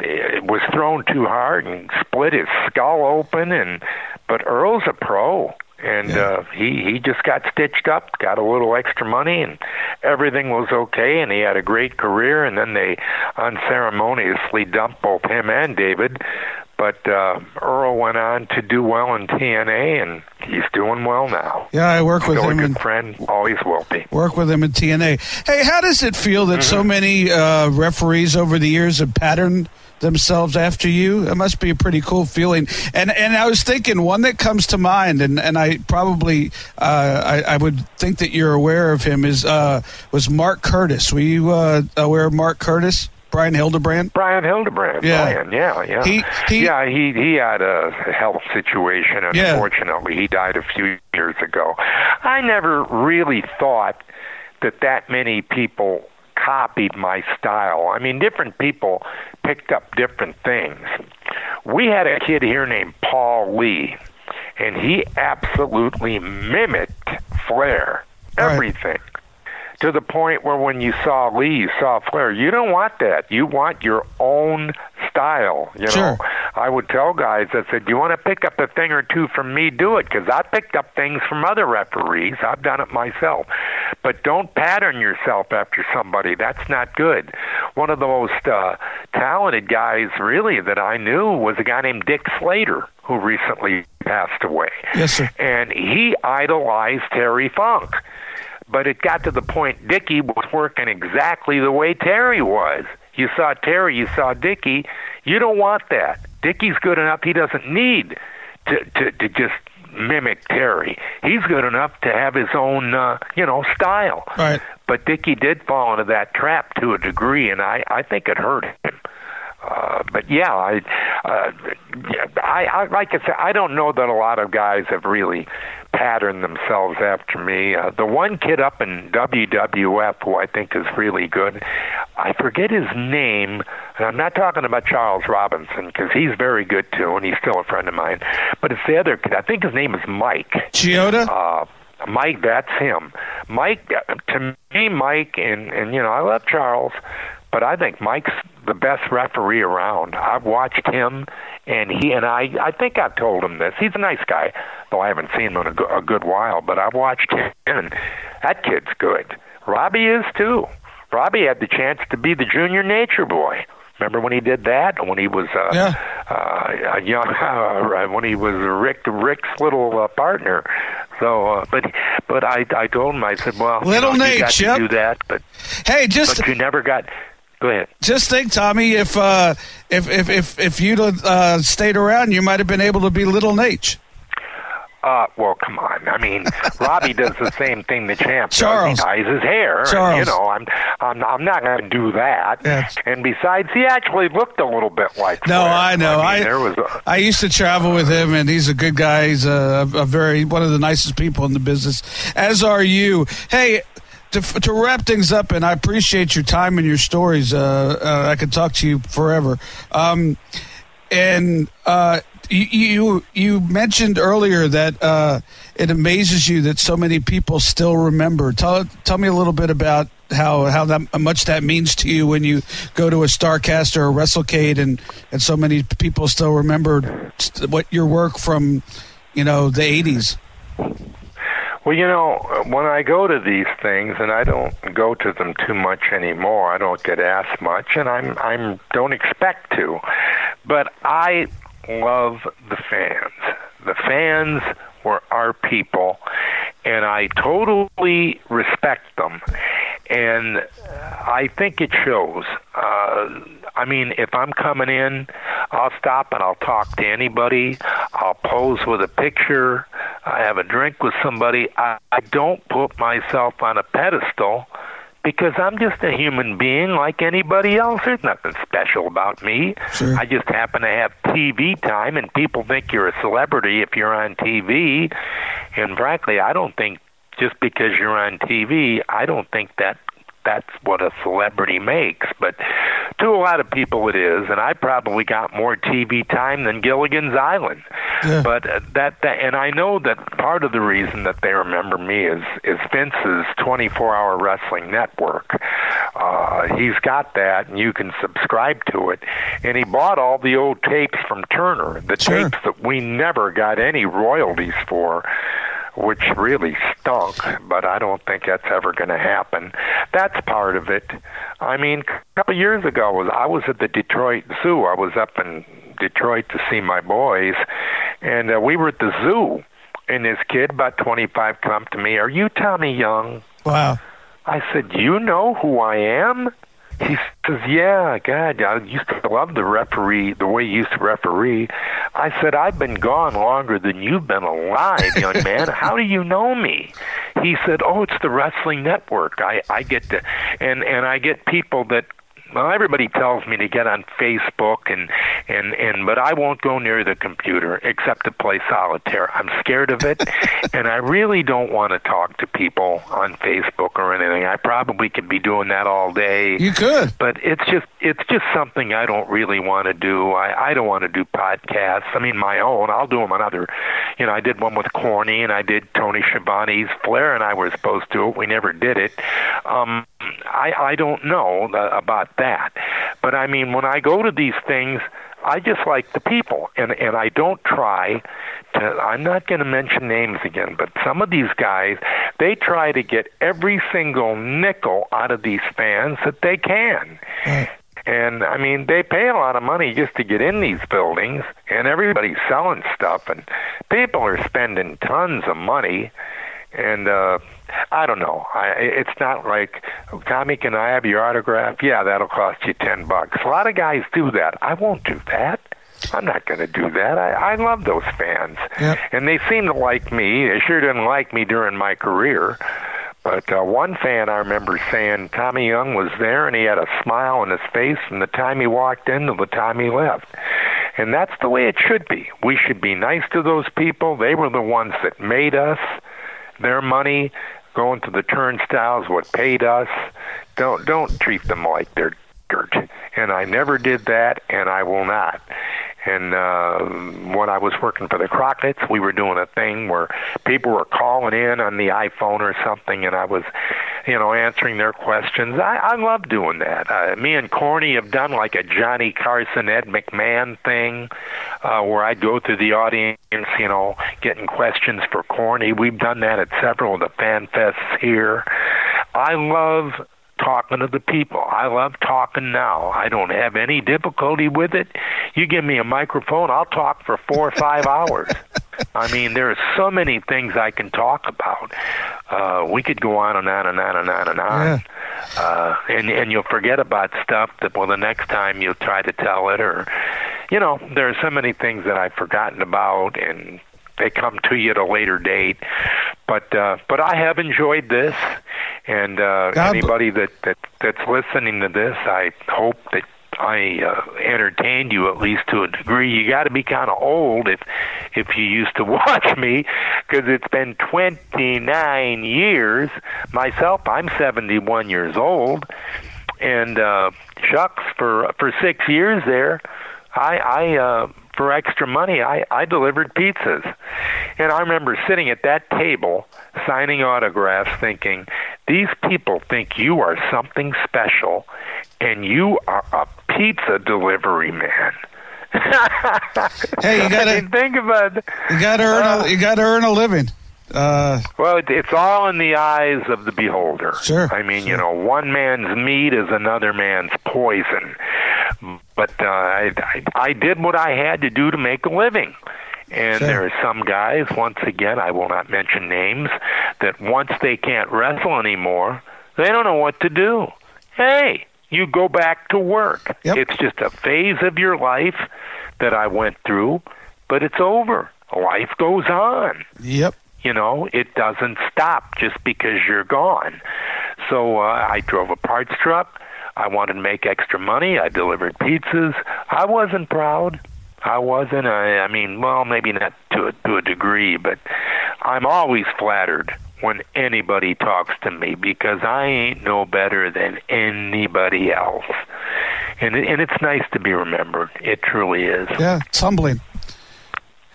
it was thrown too hard and split his skull open. And but Earl's a pro, and Yeah. uh, he he just got stitched up, got a little extra money, and everything was okay. And he had a great career. And then they unceremoniously dumped both him and David. But uh, Earl went on to do well in TNA, and he's doing well now. Yeah, I work with Still a him good and friend, always will be. work with him in TNA. Hey, how does it feel that so Mm-hmm. many uh, referees over the years have patterned themselves after you? It must be a pretty cool feeling. And and I was thinking one that comes to mind, and, and I probably uh, I, I would think that you're aware of him is uh, was Mark Curtis. Were you uh, aware of Mark Curtis? Brian Hildebrand. Brian Hildebrand. Yeah. Brian, yeah, yeah. He- he- yeah, he he had a health situation. Yeah. Unfortunately, he died a few years ago. I never really thought that that many people copied my style. I mean, different people picked up different things. We had a kid here named Paul Lee, and he absolutely mimicked Flair. Right. To the point where when you saw Lee, you saw Flair. You don't want that. You want your own style. You Sure. know, I would tell guys I said, "You want to pick up a thing or two from me? Do it, because I picked up things from other referees. I've done it myself, but don't pattern yourself after somebody. That's not good." One of the most uh, talented guys, really, that I knew was a guy named Dick Slater, who recently passed away. Yes, sir. And he idolized Terry Funk. But it got to the point Dickie was working exactly the way Terry was. You saw Terry, you saw Dickie. You don't want that. Dickie's good enough. He doesn't need to to, to just mimic Terry. He's good enough to have his own, uh, you know, style. Right. But Dickie did fall into that trap to a degree, and I I think it hurt him. Uh, but yeah, I, uh, I, I like I said, I don't know that a lot of guys have really patterned themselves after me. Uh, the one kid up in WWF who I think is really good, I forget his name, and I'm not talking about Charles Robinson because he's very good too, and he's still a friend of mine. But it's the other kid. I think his name is Mike. Chioda. Uh, Mike, that's him. Mike, uh, to me, Mike, and and you know, I love Charles, but I think Mike's the best referee around. I've watched him, and he and I. I think I've told him this. He's a nice guy, though I haven't seen him in a, a good while. But I've watched him, and that kid's good. Robbie is too. Robbie had the chance to be the junior Nature Boy. Remember when he did that? When he was uh, Yeah. uh, a young, [LAUGHS] uh, when he was Ric Ric's little uh, partner. So, uh, but but I I told him I said, well, Little you, know, Nate, you got yep. to do that, but hey, just but you never got. Go ahead. just think, Tommy, if uh, if if if if you'd uh, stayed around, you might have been able to be Little Naitch. Uh, well, come on. I mean, [LAUGHS] Robbie does the same thing the champ does. Charles. He dyes his hair. and, Charles. you know, I'm, I'm, I'm not going to do that. Yes. And besides, he actually looked a little bit like. No, Flair. I know. I, I there was. A, I used to travel with him, and he's a good guy. He's a, a very one of the nicest people in the business. As are you. Hey. To, to wrap things up, and I appreciate your time and your stories. Uh, uh, I could talk to you forever. Um, and uh, you, you mentioned earlier that uh, it amazes you that so many people still remember. Tell tell me a little bit about how how that much that means to you when you go to a Starcast or a WrestleCade, and and so many people still remember what your work from you know the '80s. Well, you know, when I go to these things, and I don't go to them too much anymore. I don't get asked much, and I'm I'm don't expect to. But I love the fans. The fans were our people, and I totally respect them. And I think it shows. Uh, I mean, if I'm coming in, I'll stop and I'll talk to anybody. I'll pose with a picture. I have a drink with somebody. I, I don't put myself on a pedestal because I'm just a human being like anybody else. There's nothing special about me. Sure. I just happen to have TV time, and people think you're a celebrity if you're on TV. And frankly, I don't think just because you're on TV, I don't think that that's what a celebrity makes. But to a lot of people, it is, and I probably got more TV time than Gilligan's Island. Yeah. But uh, that, that, and I know that part of the reason that they remember me is is Vince's 24-hour wrestling network, Uh, he's got that, and you can subscribe to it. And he bought all the old tapes from Turner, the Sure. tapes that we never got any royalties for which really stunk, but I don't think that's ever going to happen. That's part of it. I mean, a couple of years ago, was I was at the Detroit Zoo. I was up in Detroit to see my boys, and uh, we were at the zoo. And this kid, about 25, come up to me. Are you Tommy Young? Wow. I said, "You know who I am?" He says, "Yeah, God, I used to love the referee, the way you used to referee." I said, "I've been gone longer than you've been alive, young man. How do you know me?" He said, "Oh, it's the Wrestling Network. I I get to, and and I get people that." Well, everybody tells me to get on Facebook and and and but I won't go near the computer except to play solitaire. I'm scared of it, [LAUGHS] and I really don't want to talk to people on Facebook or anything. I probably could be doing that all day You could. but it's just it's just something I don't really want to do. I I don't want to do podcasts. I mean my own. I'll do them on other. You know, I did one with Corny and I did Tony Schiavone's. Flair and I were supposed to. It. We never did it. Um, I I don't know about that. But I mean, when I go to these things. I just like the people, and and I don't try to. I'm not going to mention names again, but some of these guys, they try to get every single nickel out of these fans that they can. And I mean, they pay a lot of money just to get in these buildings, and everybody's selling stuff, and people are spending tons of money. And uh, I don't know. I, it's not like, Tommy, can I have your autograph? Yeah, that'll cost you ten bucks. A lot of guys do that. I won't do that. I'm not going to do that. I, I love those fans, Yep. and they seem to like me. They sure didn't like me during my career. But uh, one fan I remember saying Tommy Young was there and he had a smile on his face from the time he walked in to the time he left. And that's the way it should be. We should be nice to those people. They were the ones that made us. Their money going to the turnstiles what paid us. Don't don't treat them like they're dirt. And I never did that and I will not. And uh, when I was working for the Crockett's, we were doing a thing where people were calling in on the iPhone or something, and I was, you know, answering their questions. I, I love doing that. Uh, me and Corny have done like a Johnny Carson, Ed McMahon thing, uh, where I'd go through the audience, you know, getting questions for Corny. We've done that at several of the fan fests here. I love talking to the people. I love talking now. I don't have any difficulty with it. You give me a microphone, I'll talk for four or five hours. [LAUGHS] I mean, there are so many things I can talk about. Uh, we could go on and on and on and on and on. Yeah. Uh, and and you'll forget about stuff that well the next time you'll try to tell it or you know there are so many things that I've forgotten about and they come to you at a later date but uh but I have enjoyed this and uh God anybody that that that's listening to this I hope that I uh, entertained you at least to a degree. You got to be kind of old if if you used to [LAUGHS] watch me, because it's been 29 years. Myself, I'm 71 years old, and uh, shucks, for for six years there, I I uh, for extra money I I delivered pizzas, and I remember sitting at that table signing autographs, thinking these people think you are something special, and you are a pizza delivery man. [LAUGHS] Hey, you gotta think about. you gotta earn Uh. a, you gotta earn a living. Uh, Well, it, it's all in the eyes of the beholder. Sure, I mean, sure. you know, one man's meat is another man's poison. But uh, I, I, I did what I had to do to make a living. And Sure. there are some guys, once again, I will not mention names, that once they can't wrestle anymore, they don't know what to do. Hey, you go back to work. Yep. It's just a phase of your life that I went through, but it's over. Life goes on yep. you know it doesn't stop just because you're gone so uh, i drove a parts truck i wanted to make extra money i delivered pizzas i wasn't proud i wasn't i, I mean well maybe not to a, to a degree but i'm always flattered when anybody talks to me because i ain't no better than anybody else and it, and it's nice to be remembered it truly is Yeah, it's humbling.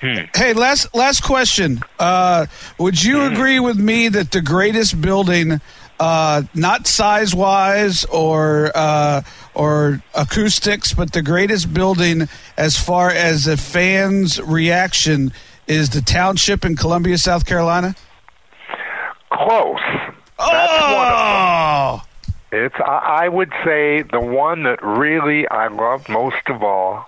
Hmm. Hey, last last question. Uh, would you Hmm. agree with me that the greatest building uh, not size wise or uh, or acoustics, but the greatest building as far as the fans' reaction is the township in Columbia, South Carolina? Close. That's oh! It's I I would say the one that really I love most of all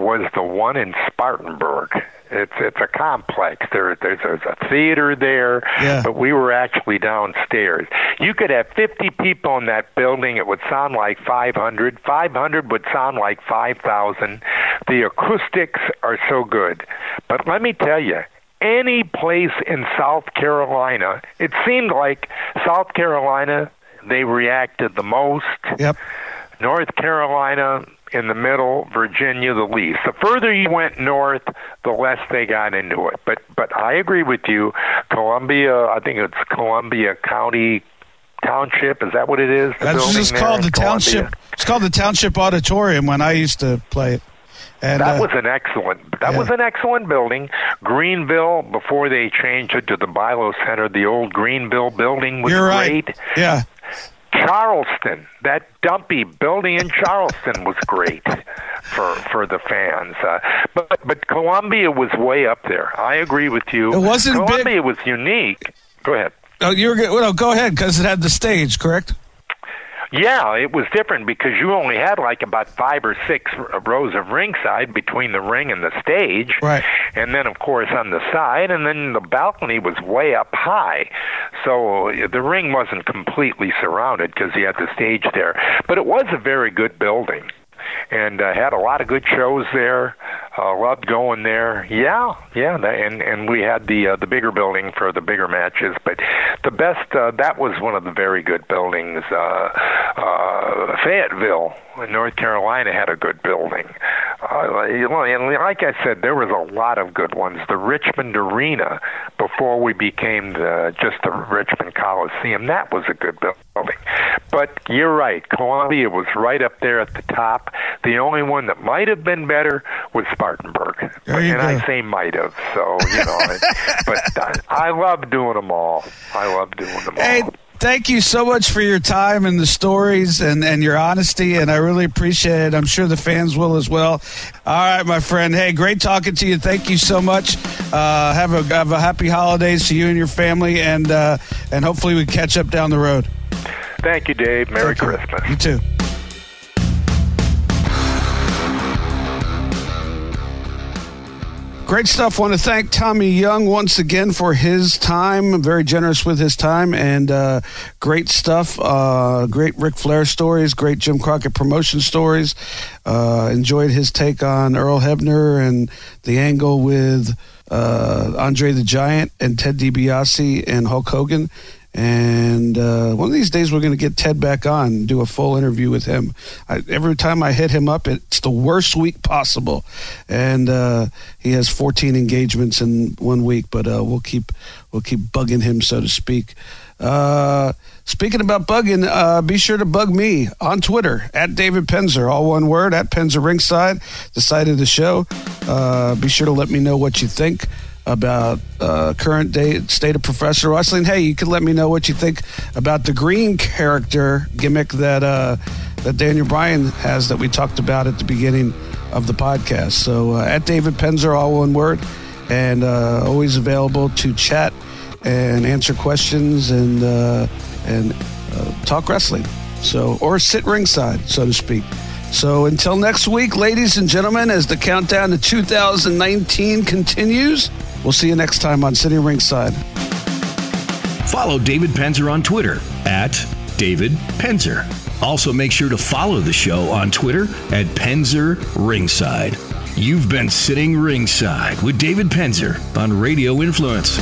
was the one in Spartanburg. It's it's a complex. There there's, there's a theater there, Yeah. but we were actually downstairs. You could have 50 people in that building. It would sound like 500. 500 would sound like 5,000. The acoustics are so good. But let me tell you, any place in South Carolina, it seemed like South Carolina they reacted the most. Yep. North Carolina in the middle, Virginia the least. The further you went north, the less they got into it. But but I agree with you. Columbia, I think it's Columbia County Township. Is that what it is? The That's just called the Columbia? township. It's called the Township Auditorium when I used to play it. And That uh, was an excellent. That yeah. was an excellent building. Greenville, before they changed it to the BI-LO Center, the old Greenville building was you're right. great. Yeah. Charleston, that dumpy building in Charleston was great for for the fans. Uh, but but Columbia was way up there. I agree with you. It wasn't big- Columbia was unique. Go ahead. Oh, you were good. Well, go ahead because it had the stage, correct? Yeah, it was different because you only had like about five or six r- rows of ringside between the ring and the stage. Right. And then, of course, on the side, and then the balcony was way up high. So uh, the ring wasn't completely surrounded because you had the stage there. But it was a very good building. And uh, had a lot of good shows there. Uh, loved going there. Yeah, yeah. And and we had the uh, the bigger building for the bigger matches. But the best uh, that was one of the very good buildings. Uh, uh, Fayetteville, North Carolina, had a good building. Uh, you know, and like I said, there was a lot of good ones. The Richmond Arena, before we became the, just the Richmond Coliseum, that was a good building. But you're right, Columbia was right up there at the top. The only one that might have been better was Spartanburg, and go. I say might have. So you know, [LAUGHS] but I, love doing them all. I love doing them all. Hey, all. thank you so much for your time and the stories and, and your honesty, and I really appreciate it. I'm sure the fans will as well. All right, my friend. Hey, great talking to you. Thank you so much. Uh, have a have a happy holidays to you and your family, and uh, and hopefully we catch up down the road. Thank you, Dave. Merry. Christmas. You too. Great stuff. Want to thank Tommy Young once again for his time. Very generous with his time and uh, great stuff. Uh, great Ric Flair stories. Great Jim Crockett promotion stories. Uh, enjoyed his take on Earl Hebner and the angle with uh, Andre the Giant and Ted DiBiase and Hulk Hogan. And uh, one of these days, we're going to get Ted back on and do a full interview with him. I, every time I hit him up, it's the worst week possible, and uh, he has 14 engagements in one week. But uh, we'll keep we'll keep bugging him, so to speak. Uh, speaking about bugging, uh, be sure to bug me on Twitter at David Penzer, all one word at Penzer Ringside, the site of the show. Uh, be sure to let me know what you think about uh, current day state of professional wrestling. Hey, you can let me know what you think about the green character gimmick that uh, that Daniel Bryan has that we talked about at the beginning of the podcast. So uh, at David Penzer, all one word, and uh, always available to chat and answer questions and uh, and uh, talk wrestling. So or sit ringside, so to speak. So until next week, ladies and gentlemen, as the countdown to 2019 continues, we'll see you next time on Sitting Ringside. Follow David Penzer on Twitter at David Penzer. Also, make sure to follow the show on Twitter at Penzer Ringside. You've been sitting ringside with David Penzer on Radio Influence.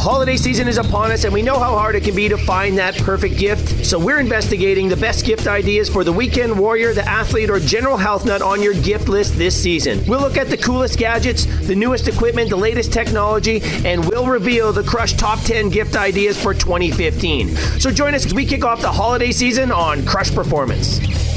Holiday season is upon us, and we know how hard it can be to find that perfect gift. So we're investigating the best gift ideas for the weekend warrior, the athlete, or general health nut on your gift list this season. We'll look at the coolest gadgets, the newest equipment, the latest technology, and we'll reveal the Crush Top 10 gift ideas for 2015. So join us as we kick off the holiday season on Crush Performance.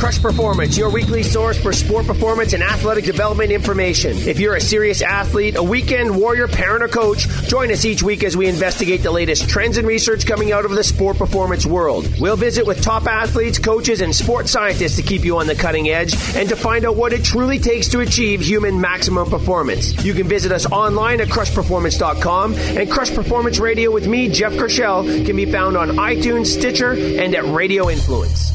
Crush Performance, your weekly source for sport performance and athletic development information. If you're a serious athlete, a weekend warrior, parent, or coach, join us each week as we investigate the latest trends and research coming out of the sport performance world. We'll visit with top athletes, coaches, and sports scientists to keep you on the cutting edge and to find out what it truly takes to achieve human maximum performance. You can visit us online at crushperformance.com and Crush Performance Radio with me, Jeff Kershell, can be found on iTunes, Stitcher, and at Radio Influence.